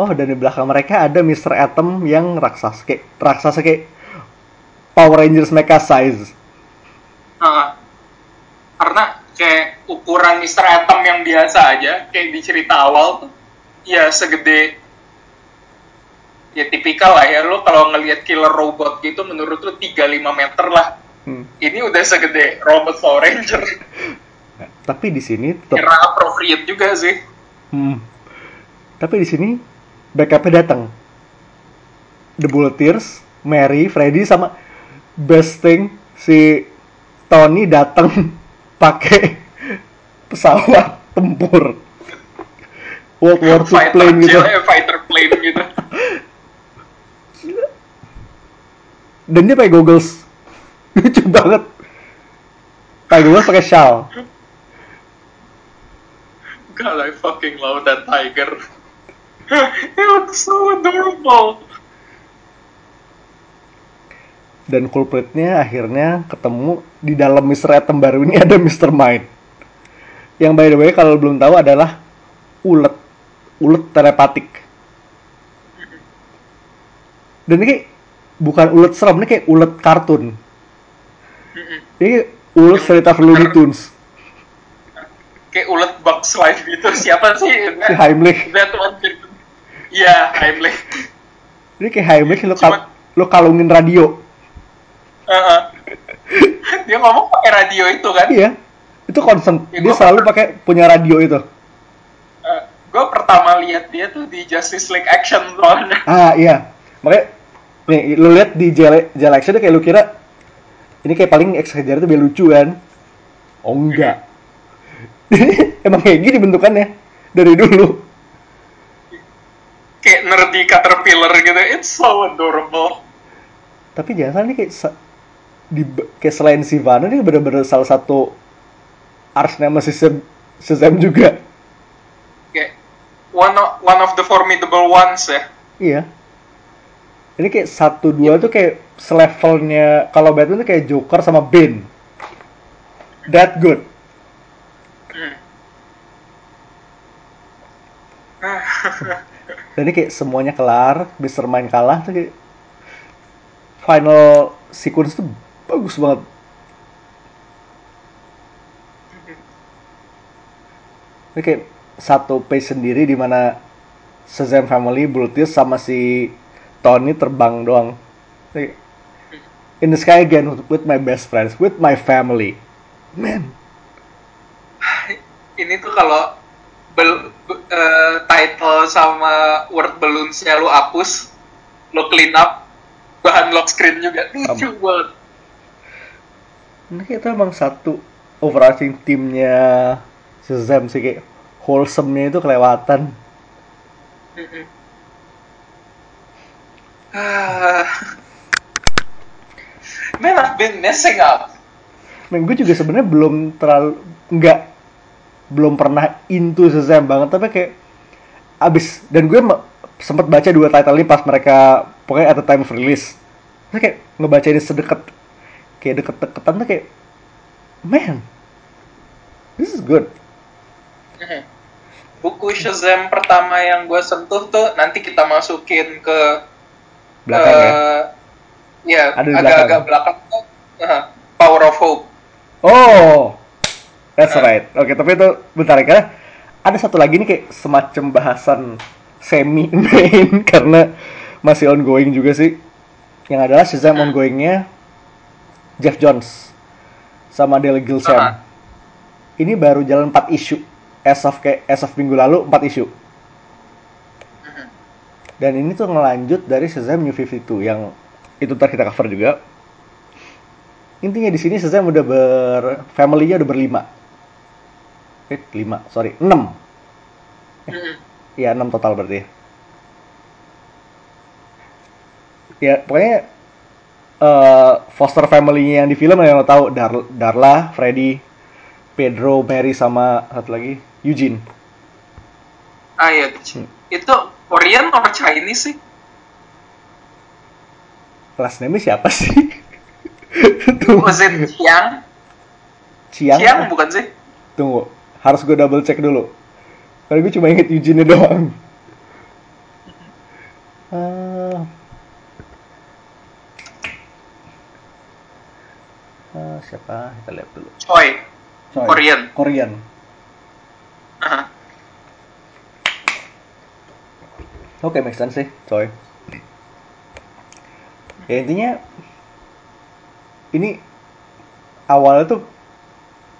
S1: oh dan di belakang mereka ada Mr. Atom yang raksasa kayak raksasa kayak Power Rangers Mecha size
S2: Nah, karena kayak ukuran Mr. Atom yang biasa aja, kayak di cerita awal tuh, ya segede ya tipikal lah ya lo kalau ngelihat killer robot gitu menurut lo 3-5 meter lah
S1: Hmm.
S2: ini udah segede robot Power Ranger
S1: tapi di sini tetap
S2: kira appropriate juga sih
S1: Hmm. Tapi di sini backupnya datang. The Bulleteers, Mary, Freddy sama best thing si Tony datang pakai pesawat tempur. World War II
S2: fighter
S1: plane gitu.
S2: fighter plane gitu
S1: Dan dia pakai goggles. Lucu banget. Pakai goggles pakai shawl.
S2: God I fucking love that tiger it looks so adorable
S1: Dan culpritnya akhirnya ketemu di dalam Mr. Atom baru ini ada Mr. Mind. Yang by the way kalau belum tahu adalah ulet, ulet telepatik. Dan ini kayak bukan ulet serem, ini kayak ulet kartun. Ini ulet cerita Looney Tunes.
S2: Kayak ulet Bugs Life gitu. Siapa sih?
S1: Si Heimlich.
S2: That one. Iya, Heimlich.
S1: Ini kayak Heimlich lo, kal- lo kalungin radio.
S2: Dia ngomong pakai radio itu kan.
S1: Iya. Itu concern.
S2: Ya,
S1: Dia selalu pakai punya radio itu.
S2: gue pertama lihat dia tuh di Justice League Action soalnya.
S1: Ah iya. Makanya nih lu lihat di Jel Action kayak lu kira ini kayak paling Kejar itu biar lucu kan? Oh enggak. Emang kayak gini bentukannya dari dulu.
S2: Kayak nerdy caterpillar gitu. It's so adorable.
S1: Tapi jangan salah nih kayak di kayak selain Sivana ini bener-bener salah satu arch nemesis Shazam- Shazam juga.
S2: Kayak one of, one of the formidable ones ya.
S1: Iya. Ini kayak satu dua tuh kayak selevelnya kalau Batman tuh kayak Joker sama Bane. That good.
S2: Hmm.
S1: Dan ini kayak semuanya kelar, Mr. Mind kalah tuh kayak final sequence tuh bagus banget. Ini kayak satu page sendiri di mana Shazam Family, Brutus sama si Tony terbang doang. Kayak, In the sky again with, my best friends, with my family. Man,
S2: Ini tuh kalau bel- be- eh, title sama word balloons-nya lu hapus, lu clean up, bahan lock screen juga lucu banget.
S1: Kayak itu emang satu overarching timnya Shazam sih kayak wholesome-nya itu kelewatan.
S2: Ah. Man, I've been messing up.
S1: Men, gue juga sebenarnya belum terlalu nggak belum pernah into Shazam banget tapi kayak abis dan gue sempat baca dua title ini pas mereka pokoknya at the time of release terus kayak ngebaca ini sedekat kayak deket-deketan tuh kayak man this is good.
S2: Mhm. Buku Shazam pertama yang gue sentuh tuh nanti kita masukin ke
S1: belakang ya?
S2: eh, ya agak-agak belakang. tuh eh, Power of Hope.
S1: oh that's right. Oke tapi itu bentar ya karena ada satu lagi nih kayak semacam bahasan semi main karena masih ongoing juga sih. Yang adalah Shazam ongoingnya Jeff Jones sama Dale Gilsham
S2: Ah.
S1: ini baru jalan 4 isu. As of kayak as of minggu lalu 4 isu.
S2: Mhm.
S1: dan ini tuh ngelanjut dari Shazam New 52 yang itu ntar kita cover juga. Intinya di sini Shazam udah ber family-nya udah berlima. Eh lima sorry enam.
S2: Mhm.
S1: ya enam total berarti ya pokoknya eh, foster family yang di film yang lo tahu? Dar- Darla Freddy Pedro Mary sama satu lagi Eugene.
S2: Ah iya, itu Korean or Chinese sih?
S1: last name siapa sih? Tunggu.
S2: Was it Chiang?
S1: Chiang
S2: Chiang bukan sih?
S1: tunggu harus gue double check dulu. Karena gue cuma inget Eugene doang siapa kita lihat dulu
S2: Choi.
S1: Sorry.
S2: Korean.
S1: Korean
S2: Aha.
S1: Oke, make sense sih, coy. Ya intinya ini awalnya tuh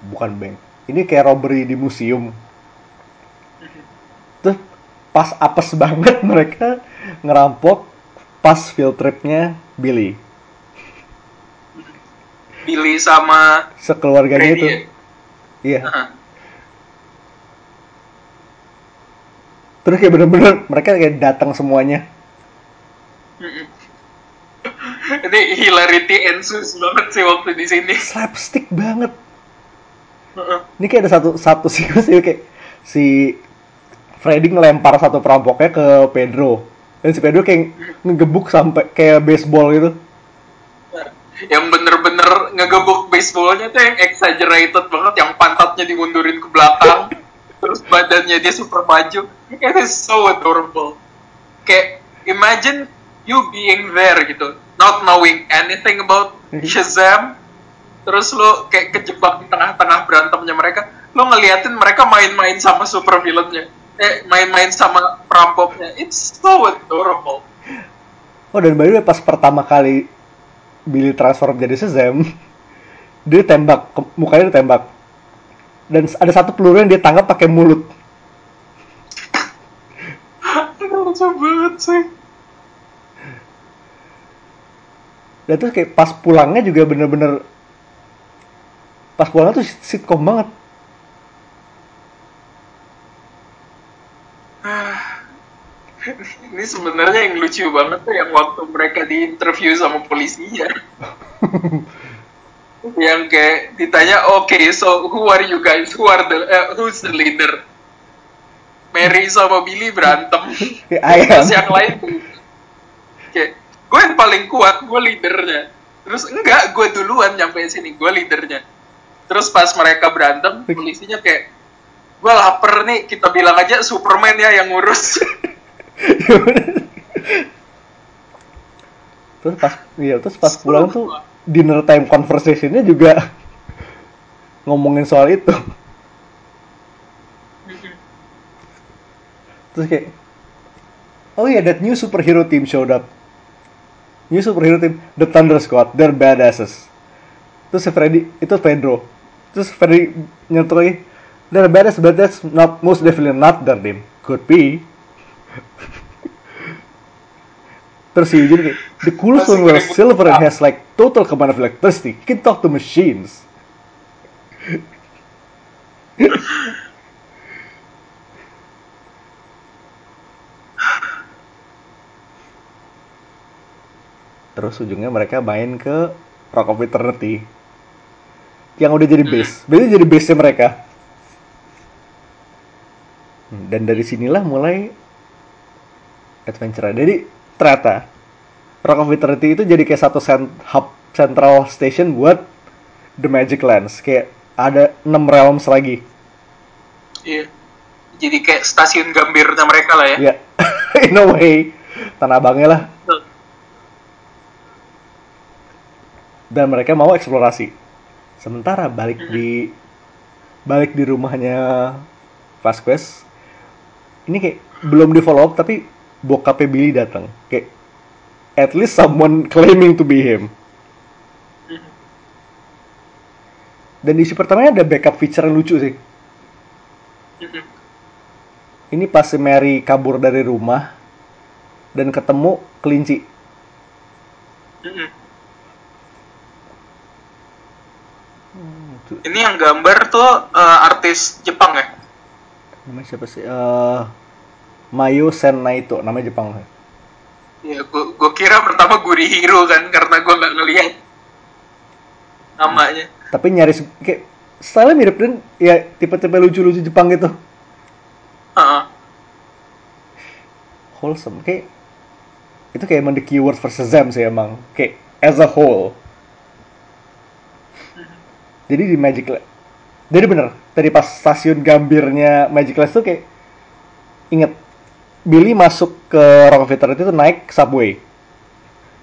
S1: bukan bank. Ini kayak robbery di museum. Terus pas apes banget mereka ngerampok pas field tripnya Billy.
S2: Billy sama
S1: Sekeluarganya
S2: Freddy
S1: itu.
S2: ya?
S1: Iya.
S2: Aha.
S1: Terus kayak bener-bener mereka kayak datang semuanya.
S2: Ini hilarity ensues banget sih waktu di sini.
S1: Slapstick banget.
S2: Heeh.
S1: Ini kayak ada satu satu sih kayak si Freddy ngelempar satu perampoknya ke Pedro. Dan si Pedro kayak ngegebuk sampai kayak baseball gitu.
S2: Yang bener-bener ngegebuk baseballnya tuh yang exaggerated banget, yang pantatnya dimundurin ke belakang, terus badannya dia super maju. It is so adorable. Kayak imagine you being there gitu, not knowing anything about Shazam, terus lo kayak kejebak di tengah-tengah berantemnya mereka lo ngeliatin mereka main-main sama super villainnya eh main-main sama perampoknya it's so adorable
S1: Oh dan by the way pas pertama kali Billy transform jadi Shazam, dia tembak, mukanya ditembak. Dan s- ada satu peluru yang dia tangkap pakai mulut.
S2: lucu banget sih
S1: Dan terus kayak pas pulangnya juga bener-bener pas pulangnya tuh sitcom banget.
S2: Ini sebenarnya yang lucu banget tuh yang waktu mereka di interview sama polisinya. Yang kayak ditanya oke so who are you guys? Who are the eh, who's the leader? Mary sama Billy berantem.
S1: Kayak I am.
S2: terus yang lain tuh kayak gue yang paling kuat gue leadernya. Terus enggak gue duluan nyampe sini gue leadernya. Terus pas mereka berantem polisinya kayak gue lapar nih kita bilang aja Superman ya yang ngurus
S1: terus pas iya terus pas pulang tuh dinner time conversationnya juga ngomongin soal itu. Terus kayak Oh yeah, that new superhero team showed up. New superhero team, the Thunder Squad, they're badasses. Terus si Freddy, itu Pedro. Terus Freddy nyentuh lagi, they're badass, but that's not most definitely not their name. Could be. Terus si Eugene kayak, the coolest one
S2: gede
S1: silver and has like total command of electricity. He can talk to machines. Terus ujungnya mereka main ke Rock of Eternity. Yang udah jadi base. Berarti jadi base-nya mereka. Hmm, Dan dari sinilah mulai adventure. Jadi ternyata Rock of Eternity itu jadi kayak satu cent- hub central station buat The Magic Lands. Kayak ada 6 realms lagi.
S2: Iya. Jadi kayak stasiun gambirnya mereka lah ya.
S1: Ya, in a way. Tanah abangnya lah. dan mereka mau eksplorasi. Sementara balik di balik di rumahnya Vasquez, ini kayak belum di follow up tapi bokapnya Billy datang. Kayak at least someone claiming to be him. Dan di isi pertamanya ada backup feature yang lucu sih. Ini pas si Mary kabur dari rumah dan ketemu kelinci.
S2: Ini yang gambar tuh eh, artis Jepang ya?
S1: Namanya siapa sih? Eh Mayo Senaito, namanya Jepang.
S2: Iya, gua, gua kira pertama Gurihiro kan karena gua nggak ngelihat namanya.
S1: Tapi nyaris kayak style mirip dan ya tipe-tipe lucu-lucu Jepang gitu.
S2: Heeh.
S1: Wholesome kayak itu kayak emang the keyword for Shazam sih emang kayak as a whole. Jadi di Magic Land. Jadi bener, tadi pas stasiun gambirnya Magic Land tuh kayak inget Billy masuk ke Rock of itu naik subway.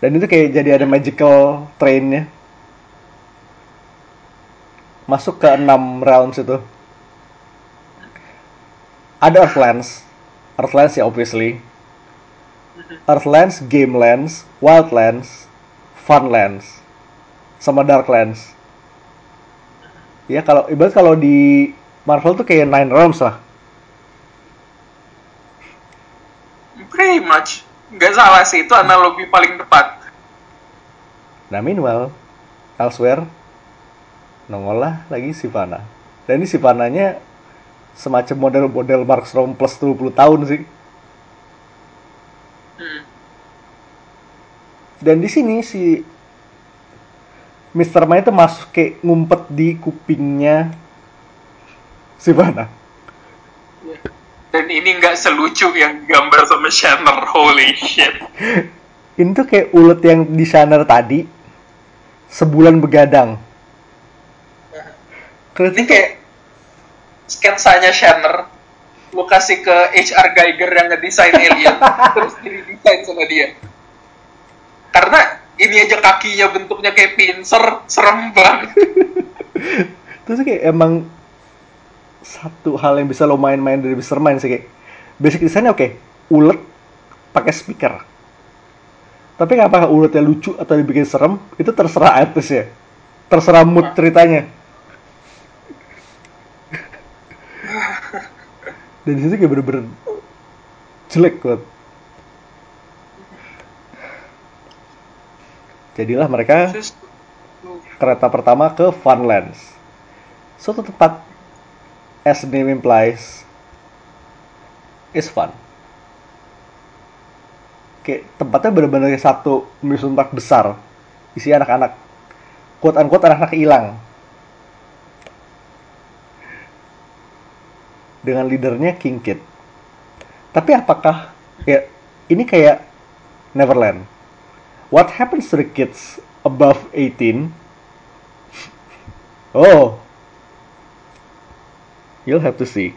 S1: Dan itu kayak jadi ada magical trainnya. Masuk ke enam realms itu. Ada Earthlands. Earthlands ya obviously. Earthlands, Gamelands, Wildlands, Funlands, sama Darklands. Ya kalau ibarat kalau di Marvel tuh kayak Nine Realms lah.
S2: Pretty much. Nggak salah sih, itu analogi paling tepat.
S1: Nah meanwhile, elsewhere, nongol lah lagi Sivana. Dan ini Sivananya semacam model-model Markstrom plus 20 tahun sih.
S2: Hmm.
S1: Dan di sini si Mr. Mime itu masuk kayak ngumpet di kupingnya Sivana.
S2: Dan ini nggak selucu yang gambar sama Shanner. Holy shit.
S1: Ini tuh kayak ulet yang di Shanner tadi sebulan begadang.
S2: Ini kayak sketsanya Shanner. Lu kasih ke HR Geiger yang ngedesain alien, terus didesain sama dia. Karena ini aja kakinya bentuknya kayak pincer serem banget
S1: terus kayak emang satu hal yang bisa lo main-main dari Mr. Main sih kayak basic desainnya oke ulet pakai speaker. Tapi apakah uletnya lucu atau dibikin serem itu terserah artis ya. Terserah mood ceritanya. Dan di situ kayak bener-bener jelek banget. Jadilah mereka kereta pertama ke Funlands. Suatu tempat as name implies is fun. Kayak tempatnya bener-bener satu amusement park besar isi anak-anak. Quote unquote anak-anak hilang. Dengan leadernya King Kid. Tapi apakah ya ini kayak Neverland. What happens to the kids above 18 oh you'll have to see.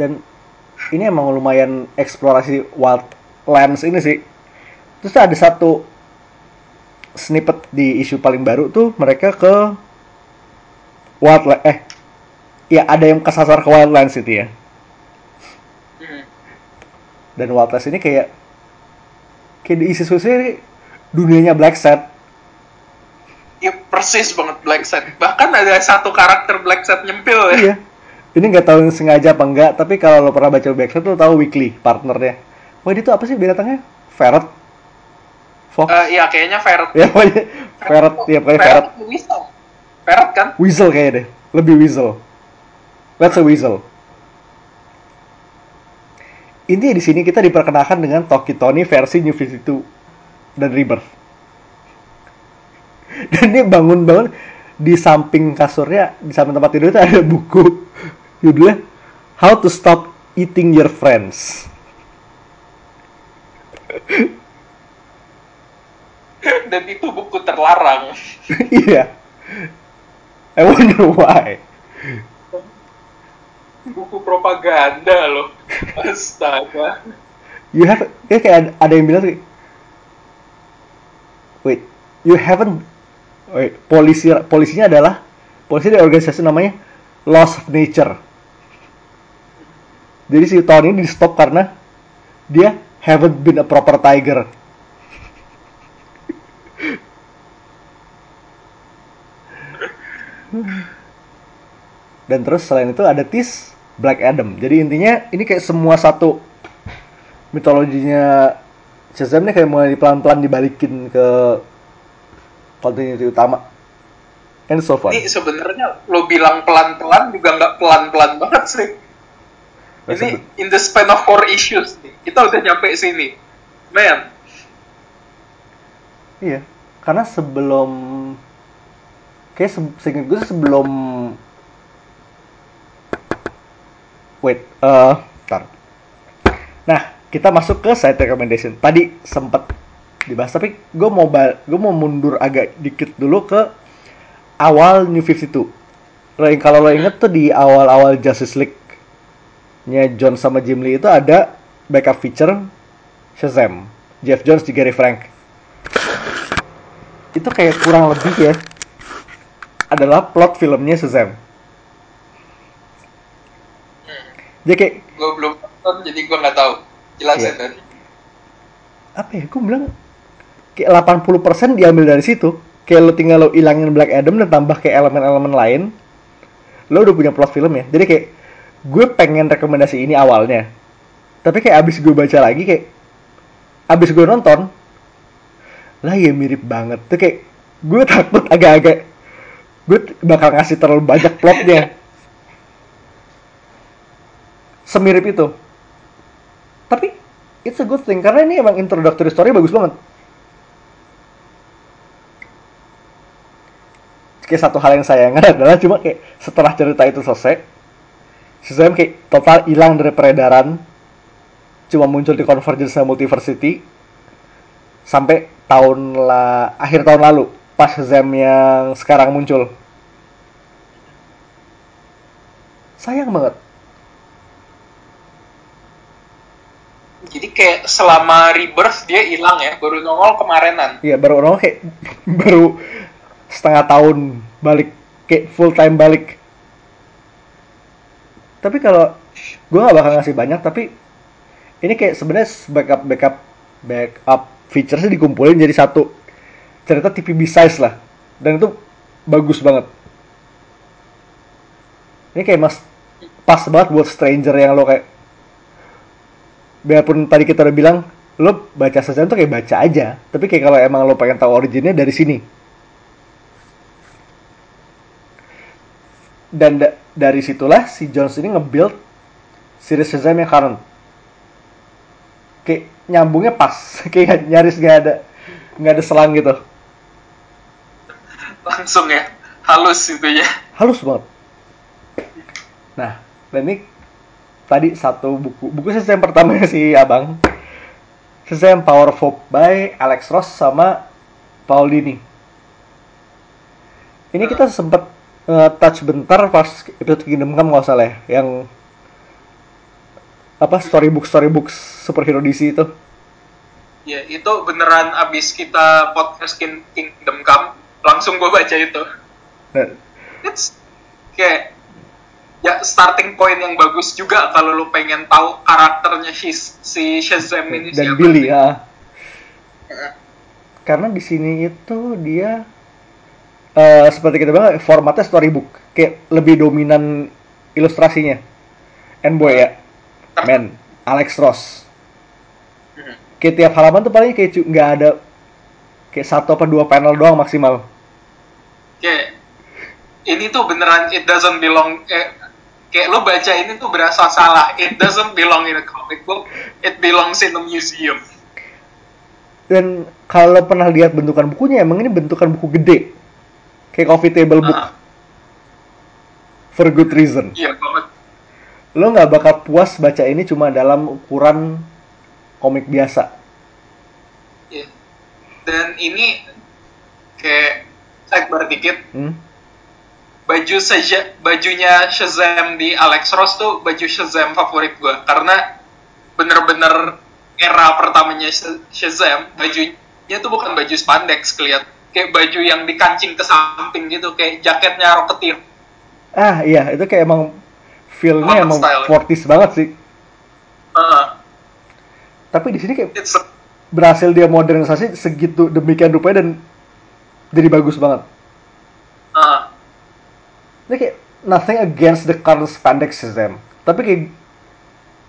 S1: Dan ini emang lumayan eksplorasi wildlands ini sih. Terus ada satu snippet di isu paling baru tuh mereka ke wildland eh ya ada yang kesasar ke wildlands itu ya. Dan wildlands ini kayak kayak diisi sendiri dunianya Black Set
S2: ya persis banget Black Set. Bahkan ada satu karakter Black Set nyempil ya.
S1: Iya. Ini nggak tahu sengaja apa enggak tapi kalau lo pernah baca Black Set lo tahu Weekly partnernya. Wah itu apa sih binatangnya? Ferret? Fox?
S2: Eh, ya kayaknya ferret.
S1: Ya pokoknya ferret ya pokoknya ferret
S2: atau weasel. Ferret kan?
S1: Weasel kayaknya deh lebih weasel. Let's say weasel. Intinya di sini kita diperkenalkan dengan Toki Tony versi New 52 dan Rebirth dan dia bangun-bangun di samping kasurnya di samping tempat tidur itu ada buku. Judulnya How to Stop Eating Your Friends.
S2: Dan itu buku terlarang.
S1: Iya. I wonder why.
S2: Buku propaganda loh. Astaga.
S1: You have ya kayak ada, ada yang bilang wait you haven't polisi polisinya adalah polisi dari organisasi namanya Laws of Nature. Jadi si ini di stop karena dia haven't been a proper tiger. Dan terus selain itu ada Tis Black Adam. Jadi intinya ini kayak semua satu mitologinya Shazam nih kayak mulai pelan-pelan dibalikin ke continuity utama. And so fun
S2: ini sebenarnya lo bilang pelan-pelan juga nggak pelan-pelan banget sih. Ini in the span of four issues nih. Kita udah nyampe sini. Man.
S1: Iya. Karena sebelum kayak se seinget gue sebelum wait eh tar nah kita masuk ke side recommendation. Tadi sempat dibahas. Tapi gue mau gue mau mundur agak dikit dulu ke awal New 52 lo kalau lo inget tuh di awal-awal Justice League nya John sama Jim Lee itu ada backup feature Shazam Jeff Jones di Gary Frank. Itu kayak kurang lebih ya adalah plot filmnya Shazam. Dia kayak
S2: gue belum nonton jadi gue nggak tahu. Jelasin
S1: Iya.
S2: tadi
S1: apa ya? Gue bilang kayak 80% diambil dari situ. Kayak lo tinggal lo ilangin Black Adam dan tambah kayak elemen-elemen lain lo udah punya plot film ya. Jadi kayak gue pengen rekomendasi ini awalnya. Tapi kayak abis gue baca lagi kayak abis gue nonton lah ya mirip banget. Tuh kayak gue takut agak-agak gue bakal ngasih terlalu banyak plotnya. Semirip itu. Tapi it's a good thing karena ini emang introductory story bagus banget kayak satu hal yang sayangkan adalah cuma kayak setelah cerita itu selesai Shazam kayak total hilang dari peredaran cuma muncul di Convergence Multiversity sampai tahun la akhir tahun lalu pas Shazam yang sekarang muncul sayang banget
S2: Jadi kayak selama rebirth dia hilang ya, baru nongol kemarinan.
S1: Iya baru orang kayak baru setengah tahun balik kayak full time balik. Tapi kalau gue gak bakal ngasih banyak tapi ini kayak sebenarnya backup backup backup featuresnya dikumpulin jadi satu cerita TPB size lah dan itu bagus banget. Ini kayak mas pas banget buat stranger yang lo kayak biarpun tadi kita udah bilang lo baca Shazam tuh kayak baca aja tapi kayak kalau emang lo pengen tahu originnya dari sini dan da dari situlah si Jones ini nge-build series Shazam yang current. Kayak nyambungnya pas. Kayak nyaris gak ada nggak ada selang gitu.
S2: Langsung ya, halus itu ya.
S1: halus banget. Nah dan ini tadi satu buku. Buku Shazam pertama si abang. Shazam Power of Hope by Alex Ross sama Paul Dini. Ini kita sempat touch bentar pas episode Kingdom Come nggak salah ya yang apa storybook storybook superhero DC itu
S2: Ya, itu beneran abis kita podcast King- Kingdom Come, langsung gue baca itu.
S1: nah,
S2: It's kayak ya starting point yang bagus juga kalau lu pengen tahu karakternya si, si Shazam ini
S1: dan
S2: siapa.
S1: Billy ya karena di sini itu dia eh, seperti kita bilang formatnya storybook kayak lebih dominan ilustrasinya and boy ya men Alex Ross
S2: Mhm.
S1: kayak tiap halaman tuh paling kayak nggak ada kayak satu apa dua panel doang maksimal
S2: Kayak ini tuh beneran it doesn't belong eh, kayak lu baca ini tuh berasa salah. It doesn't belong in a comic book. It belongs in a museum.
S1: dan kalau pernah lihat bentukan bukunya emang ini bentukan buku gede kayak coffee table book
S2: Ah,
S1: for good reason
S2: iya banget.
S1: lo nggak bakal puas baca ini cuma dalam ukuran komik biasa
S2: Iya. Dan ini kayak sidebar dikit.
S1: hmm?
S2: baju saja bajunya Shazam di Alex Ross tuh baju Shazam favorit gue karena bener-bener era pertamanya Sh- Shazam bajunya tuh bukan baju spandex kelihat kayak baju yang dikancing ke samping gitu kayak jaketnya Rocketeer
S1: ah iya itu kayak emang feelnya emang. 40s banget sih.
S2: Uh,
S1: tapi di sini kayak
S2: it's
S1: berhasil dia modernisasi segitu demikian rupanya dan jadi bagus banget.
S2: Uh,
S1: ini kayak nothing against the current spandex system tapi kayak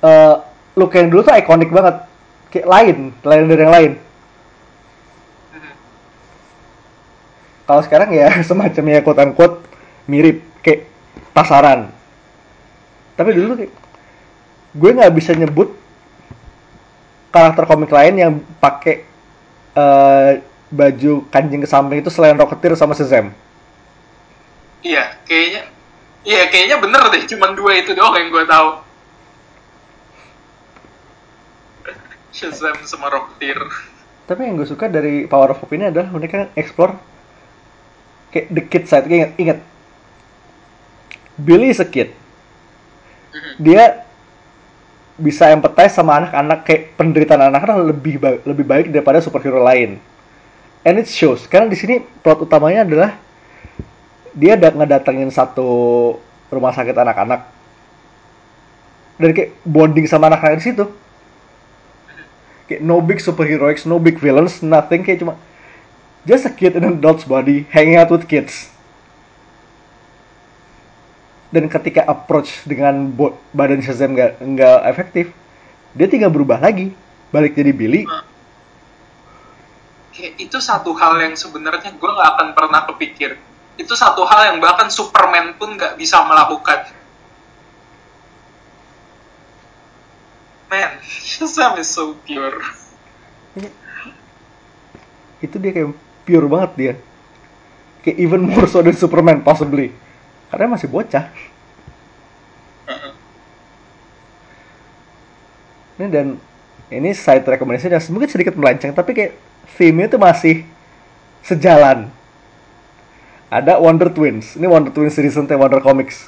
S1: eh look yang dulu tuh ikonik banget. Kayak lain lain dari yang lain kalau sekarang ya semacamnya quote unquote mirip kayak pasaran. Tapi dulu kayak gue nggak bisa nyebut karakter komik lain yang pakai eh, baju kanjing ke samping itu selain Rocketeer sama Shazam.
S2: Iya kayaknya iya kayaknya bener deh cuman dua itu doang yang gue tahu. Shazam sama Rocketeer.
S1: Tapi yang gue suka dari Power of Hope ini adalah mereka explore kayak the kid side kayak inget, inget Billy is a kid
S2: Mhm.
S1: dia bisa empathize sama anak-anak kayak penderitaan anak-anak lebih ba- lebih baik daripada superhero lain. And it shows karena di sini plot utamanya adalah dia da- ngedatengin satu rumah sakit anak-anak dan kayak bonding sama anak-anak di situ. Kayak no big superheroics, no big villains, nothing kayak cuma just a kid in an adult's body hanging out with kids dan ketika approach dengan bo- badan Shazam nggak nggak efektif dia tinggal berubah lagi balik jadi Billy
S2: Kayak itu satu hal yang sebenarnya gue nggak akan pernah kepikir. Itu satu hal yang bahkan Superman pun nggak bisa melakukan. Man, Shazam is so pure.
S1: itu dia kayak pure banget dia. Kayak even more so than Superman possibly. Karena masih bocah. Ini dan ini side recommendation yang mungkin sedikit melenceng tapi kayak theme-nya tuh masih sejalan. Ada Wonder Twins. Ini Wonder Twins recent Wonder Comics.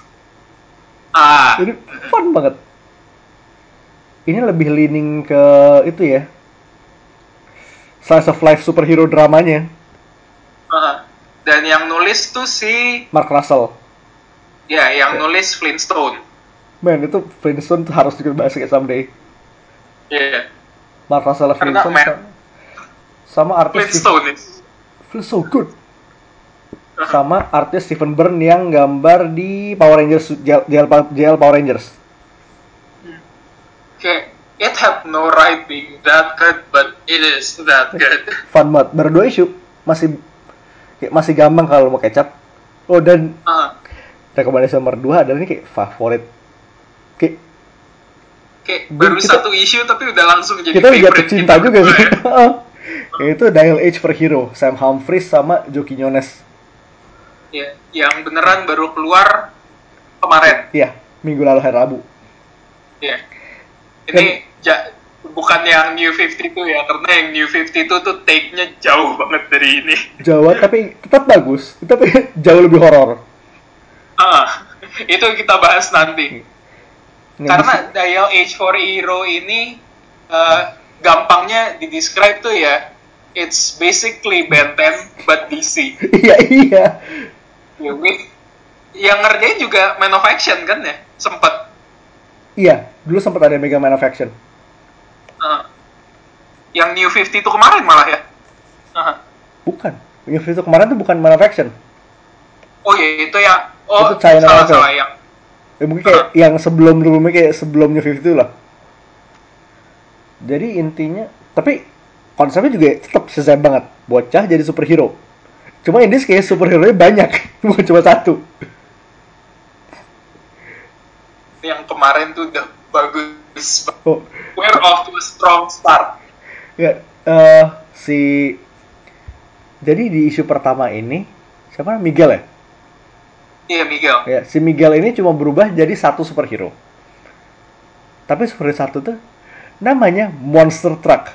S2: Ah,
S1: Ini fun banget. ini lebih leaning ke itu ya. Slice of life superhero dramanya
S2: Uh, dan yang nulis tuh si
S1: Mark Russell.
S2: Ya yang
S1: Ya.
S2: nulis Flintstone.
S1: man itu Flintstone tuh harus juga bahas kayak someday.
S2: Iya.
S1: Mark Russell
S2: Karena
S1: Flintstone
S2: man-
S1: sama, artis
S2: Flintstone itu.
S1: feels so good. Sama artis Stephen Byrne yang gambar di Power Rangers JL, JL, JL Power Rangers.
S2: Kayak it had no writing that good, but it is that good.
S1: fun banget. Baru dua isu. Masih masih gampang kalau mau kecap. Oh dan
S2: Uh,
S1: rekomendasi nomor dua adalah ini kayak favorit. Kayak
S2: kayak baru
S1: kita-
S2: satu isu tapi udah langsung jadi
S1: kita jatuh cinta
S2: kita
S1: juga sih. Itu Dial H per Hero Sam Humphries sama Joe Quinones
S2: Ya, yang beneran baru keluar kemarin.
S1: iya minggu lalu hari Rabu.
S2: Ya. Ini ja- bukan yang New 52 ya, karena yang New 52 tuh take-nya jauh banget dari ini.
S1: Jawa tapi tetap bagus tapi jauh lebih horor
S2: Ah, itu kita bahas nanti.
S1: Nggak
S2: Karena
S1: bisa-
S2: Dial H for Hero ini eh, gampangnya di-describe tuh ya, it's basically Ben 10 but DC.
S1: iya iya
S2: Ya, yang ngerjain juga Man of Action kan ya, sempet.
S1: iya dulu sempat ada Mega Man of Action
S2: Ah. yang New 50 itu kemarin malah ya. Ah.
S1: bukan New itu kemarin tuh bukan Man of Action
S2: Oh iya itu ya. Oh
S1: Itu China
S2: salah salah yang.
S1: ya mungkin kayak yang sebelum sebelumnya kayak sebelum New 52 lah jadi intinya tapi konsepnya juga tetap Shazam banget bocah jadi superhero cuma ini kayak superhero nya banyak bukan cuma satu
S2: yang kemarin tuh udah bagus.
S1: Oh
S2: We're off to a strong start.
S1: ya eh, si jadi di isu pertama ini siapa? Miguel ya
S2: Iya Miguel.
S1: ya si Miguel ini cuma berubah jadi satu superhero tapi superhero satu tuh namanya Monster Truck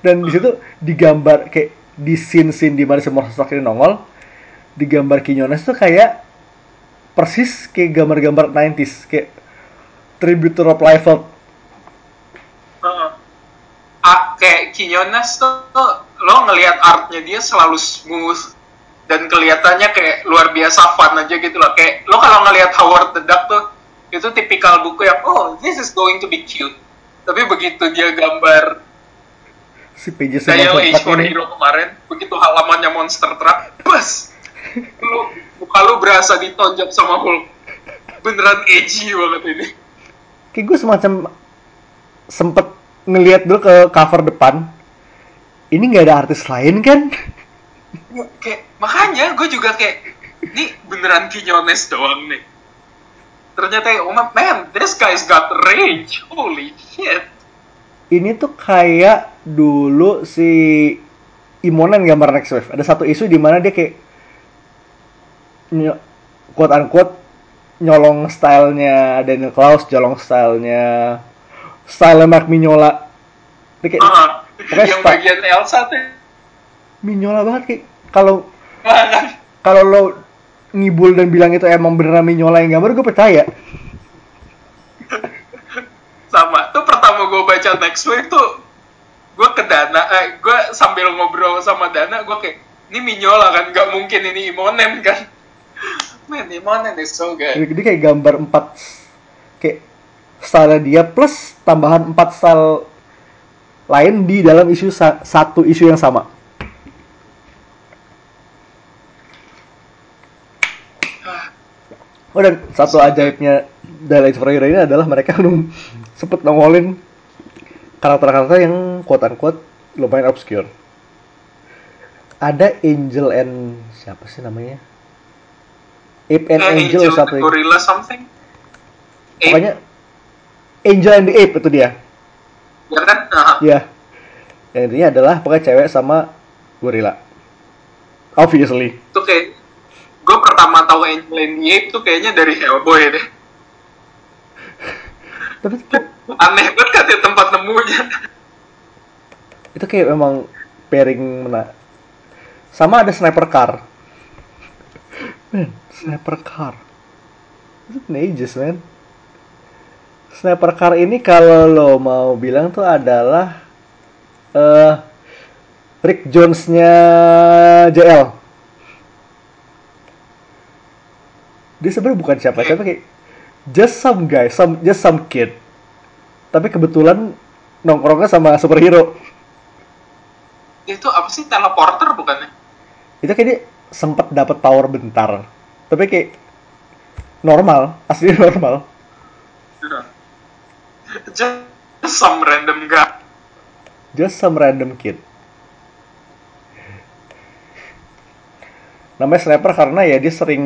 S1: dan di situ digambar kayak di scene scene di mana si Monster Truck ini nongol digambar Quinones tuh kayak persis kayak gambar-gambar 90s kayak tribute to Rob Liefeld
S2: Heeh. Ah, kayak Quinones tuh, tuh lo ngelihat artnya dia selalu smooth dan kelihatannya kayak luar biasa fun aja gitu loh. Kayak lo kalau ngelihat Howard the Duck tuh itu tipikal buku yang oh this is going to be cute. Tapi begitu dia gambar
S1: si PJ
S2: Dial Age for Hero kemarin, begitu halamannya Monster Truck, bus, lu muka lu berasa ditonjok sama Hulk. Beneran edgy banget ini.
S1: Kayak gue semacam sempet ngelihat dulu ke cover depan ini nggak ada artis lain kan
S2: Kayak makanya gue juga kayak ini beneran Quinones doang nih. Ternyata oh man, this guy's got range. Holy shit.
S1: ini tuh kayak dulu si Imonen gambar Next Wave ada satu isu di mana dia kayak quote unquote nyolong stylenya Daniel Klaus, nyolong stylenya style Mark Mignola. Dia kayak pokoknya
S2: yang bagian Elsa tuh
S1: Mignola banget kayak kalau kalau lo ngibul dan bilang itu emang beneran Mignola yang gambar gue percaya.
S2: sama tuh pertama gue baca next wave tuh gue ke Dana eh, gue sambil ngobrol sama Dana gue kayak ini Minyola kan nggak mungkin ini Imonen kan man so good
S1: Jadi kayak gambar empat kayak style dia plus tambahan empat style lain di dalam isu sa- satu isu yang sama. Oh dan satu ajaibnya for Hero ini adalah mereka belum sempet nongolin karakter-karakter yang unquote lumayan obscure. Ada Angel and siapa sih namanya? Ape and
S2: Eh,
S1: Angel,
S2: Angel
S1: satu
S2: Gorilla something Eh,
S1: Pokoknya Angel and the Ape itu dia.
S2: ya kan.
S1: Ya. Yang intinya adalah pokoknya cewek sama gorila. Obviously.
S2: itu kayak gue pertama tahu Angel and the Ape tuh kayaknya dari Hellboy deh
S1: Tapi
S2: aneh banget kan tempat nemunya
S1: itu kayak memang pairing mena. Sama ada sniper car. Man, sniper car. Itu ages, man. Sniper Car ini kalau lo mau bilang tuh adalah eh Rick Jones-nya JL. Dia sebenarnya bukan siapa-siapa kayak just some guy, some just some kid. Tapi kebetulan nongkrongnya sama superhero.
S2: Itu apa sih teleporter bukannya?
S1: Itu kayak dia sempet dapat power bentar. Tapi kayak normal, asli normal.
S2: Just some random guy.
S1: Just some random kid. Namanya sniper karena ya dia sering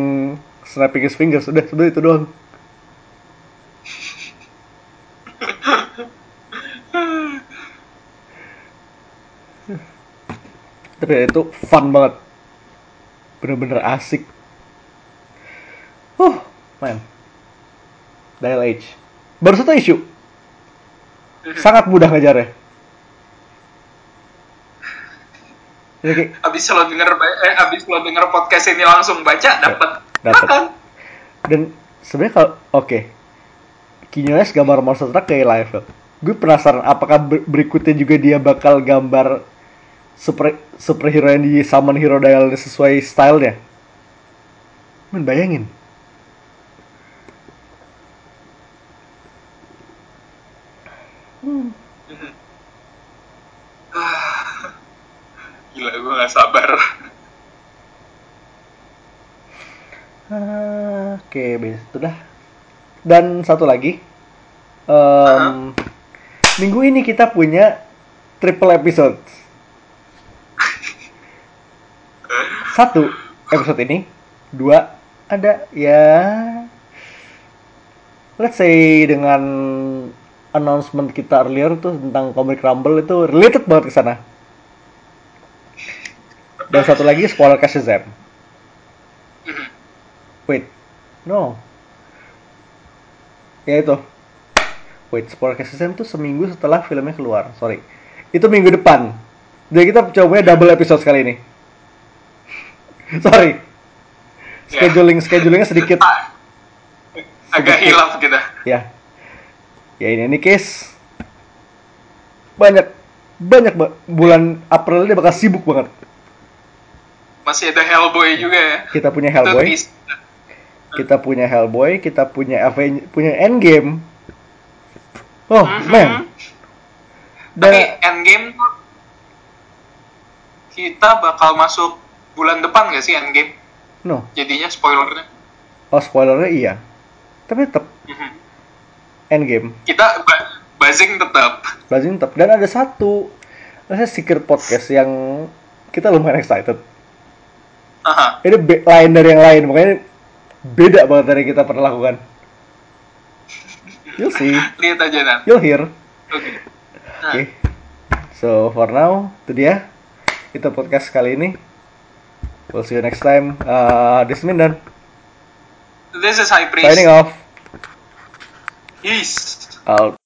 S1: snapping his fingers. Udah, sudah itu doang. Tapi ya, itu fun banget. Bener-bener asik. Huh, man. Dial H. Baru satu isu. Sangat mudah ngejarnya. Jadi kayak,
S2: Abis lo denger eh, abis lo denger podcast ini langsung baca dapat makan.
S1: dan sebenarnya kalau oke Quinones gambar monster truck kayak live gue penasaran apakah ber- berikutnya juga dia bakal gambar super superhero yang di summon hero dial sesuai stylenya. Men bayangin.
S2: Gila gue gak sabar.
S1: Oke bis itu dah. Dan satu lagi em, minggu ini kita punya triple episode satu episode ini. Dua ada ya. Let's say dengan announcement kita earlier tuh tentang Comic Rumble itu related banget ke sana. Dan satu lagi spoiler ke Shazam. Wait no. Ya itu. Wait spoiler ke Shazam tuh seminggu setelah filmnya keluar. Sorry. Itu minggu depan. Jadi kita coba double episode kali ini sorry.
S2: Ya.
S1: scheduling schedulingnya sedikit.
S2: Ah, Agak hilaf kita.
S1: ya. Ya ini ini case. Banyak banyak ba- bulan April ini bakal sibuk banget.
S2: Masih ada Hellboy juga ya.
S1: kita punya Hellboy. kita punya Hellboy kita punya Aven punya Endgame. Oh
S2: Mhm.
S1: man.
S2: Tapi
S1: dan
S2: Endgame tuh kita bakal masuk bulan depan gak sih Endgame?
S1: no
S2: Jadinya spoilernya.
S1: oh spoilernya iya tapi tetap
S2: Mhm.
S1: Endgame
S2: Kita buzzing tetap.
S1: Lazim tetap dan ada satu ada secret podcast yang kita lumayan excited
S2: Aha.
S1: ini lain dari yang lain makanya beda banget dari kita pernah lakukan you'll see
S2: Lihat aja nan.
S1: you'll hear
S2: Oke.
S1: oke so for now itu dia kita podcast kali ini we'll see you next time uh, this is Mindan
S2: This is High Priest.
S1: signing off
S2: Peace.
S1: out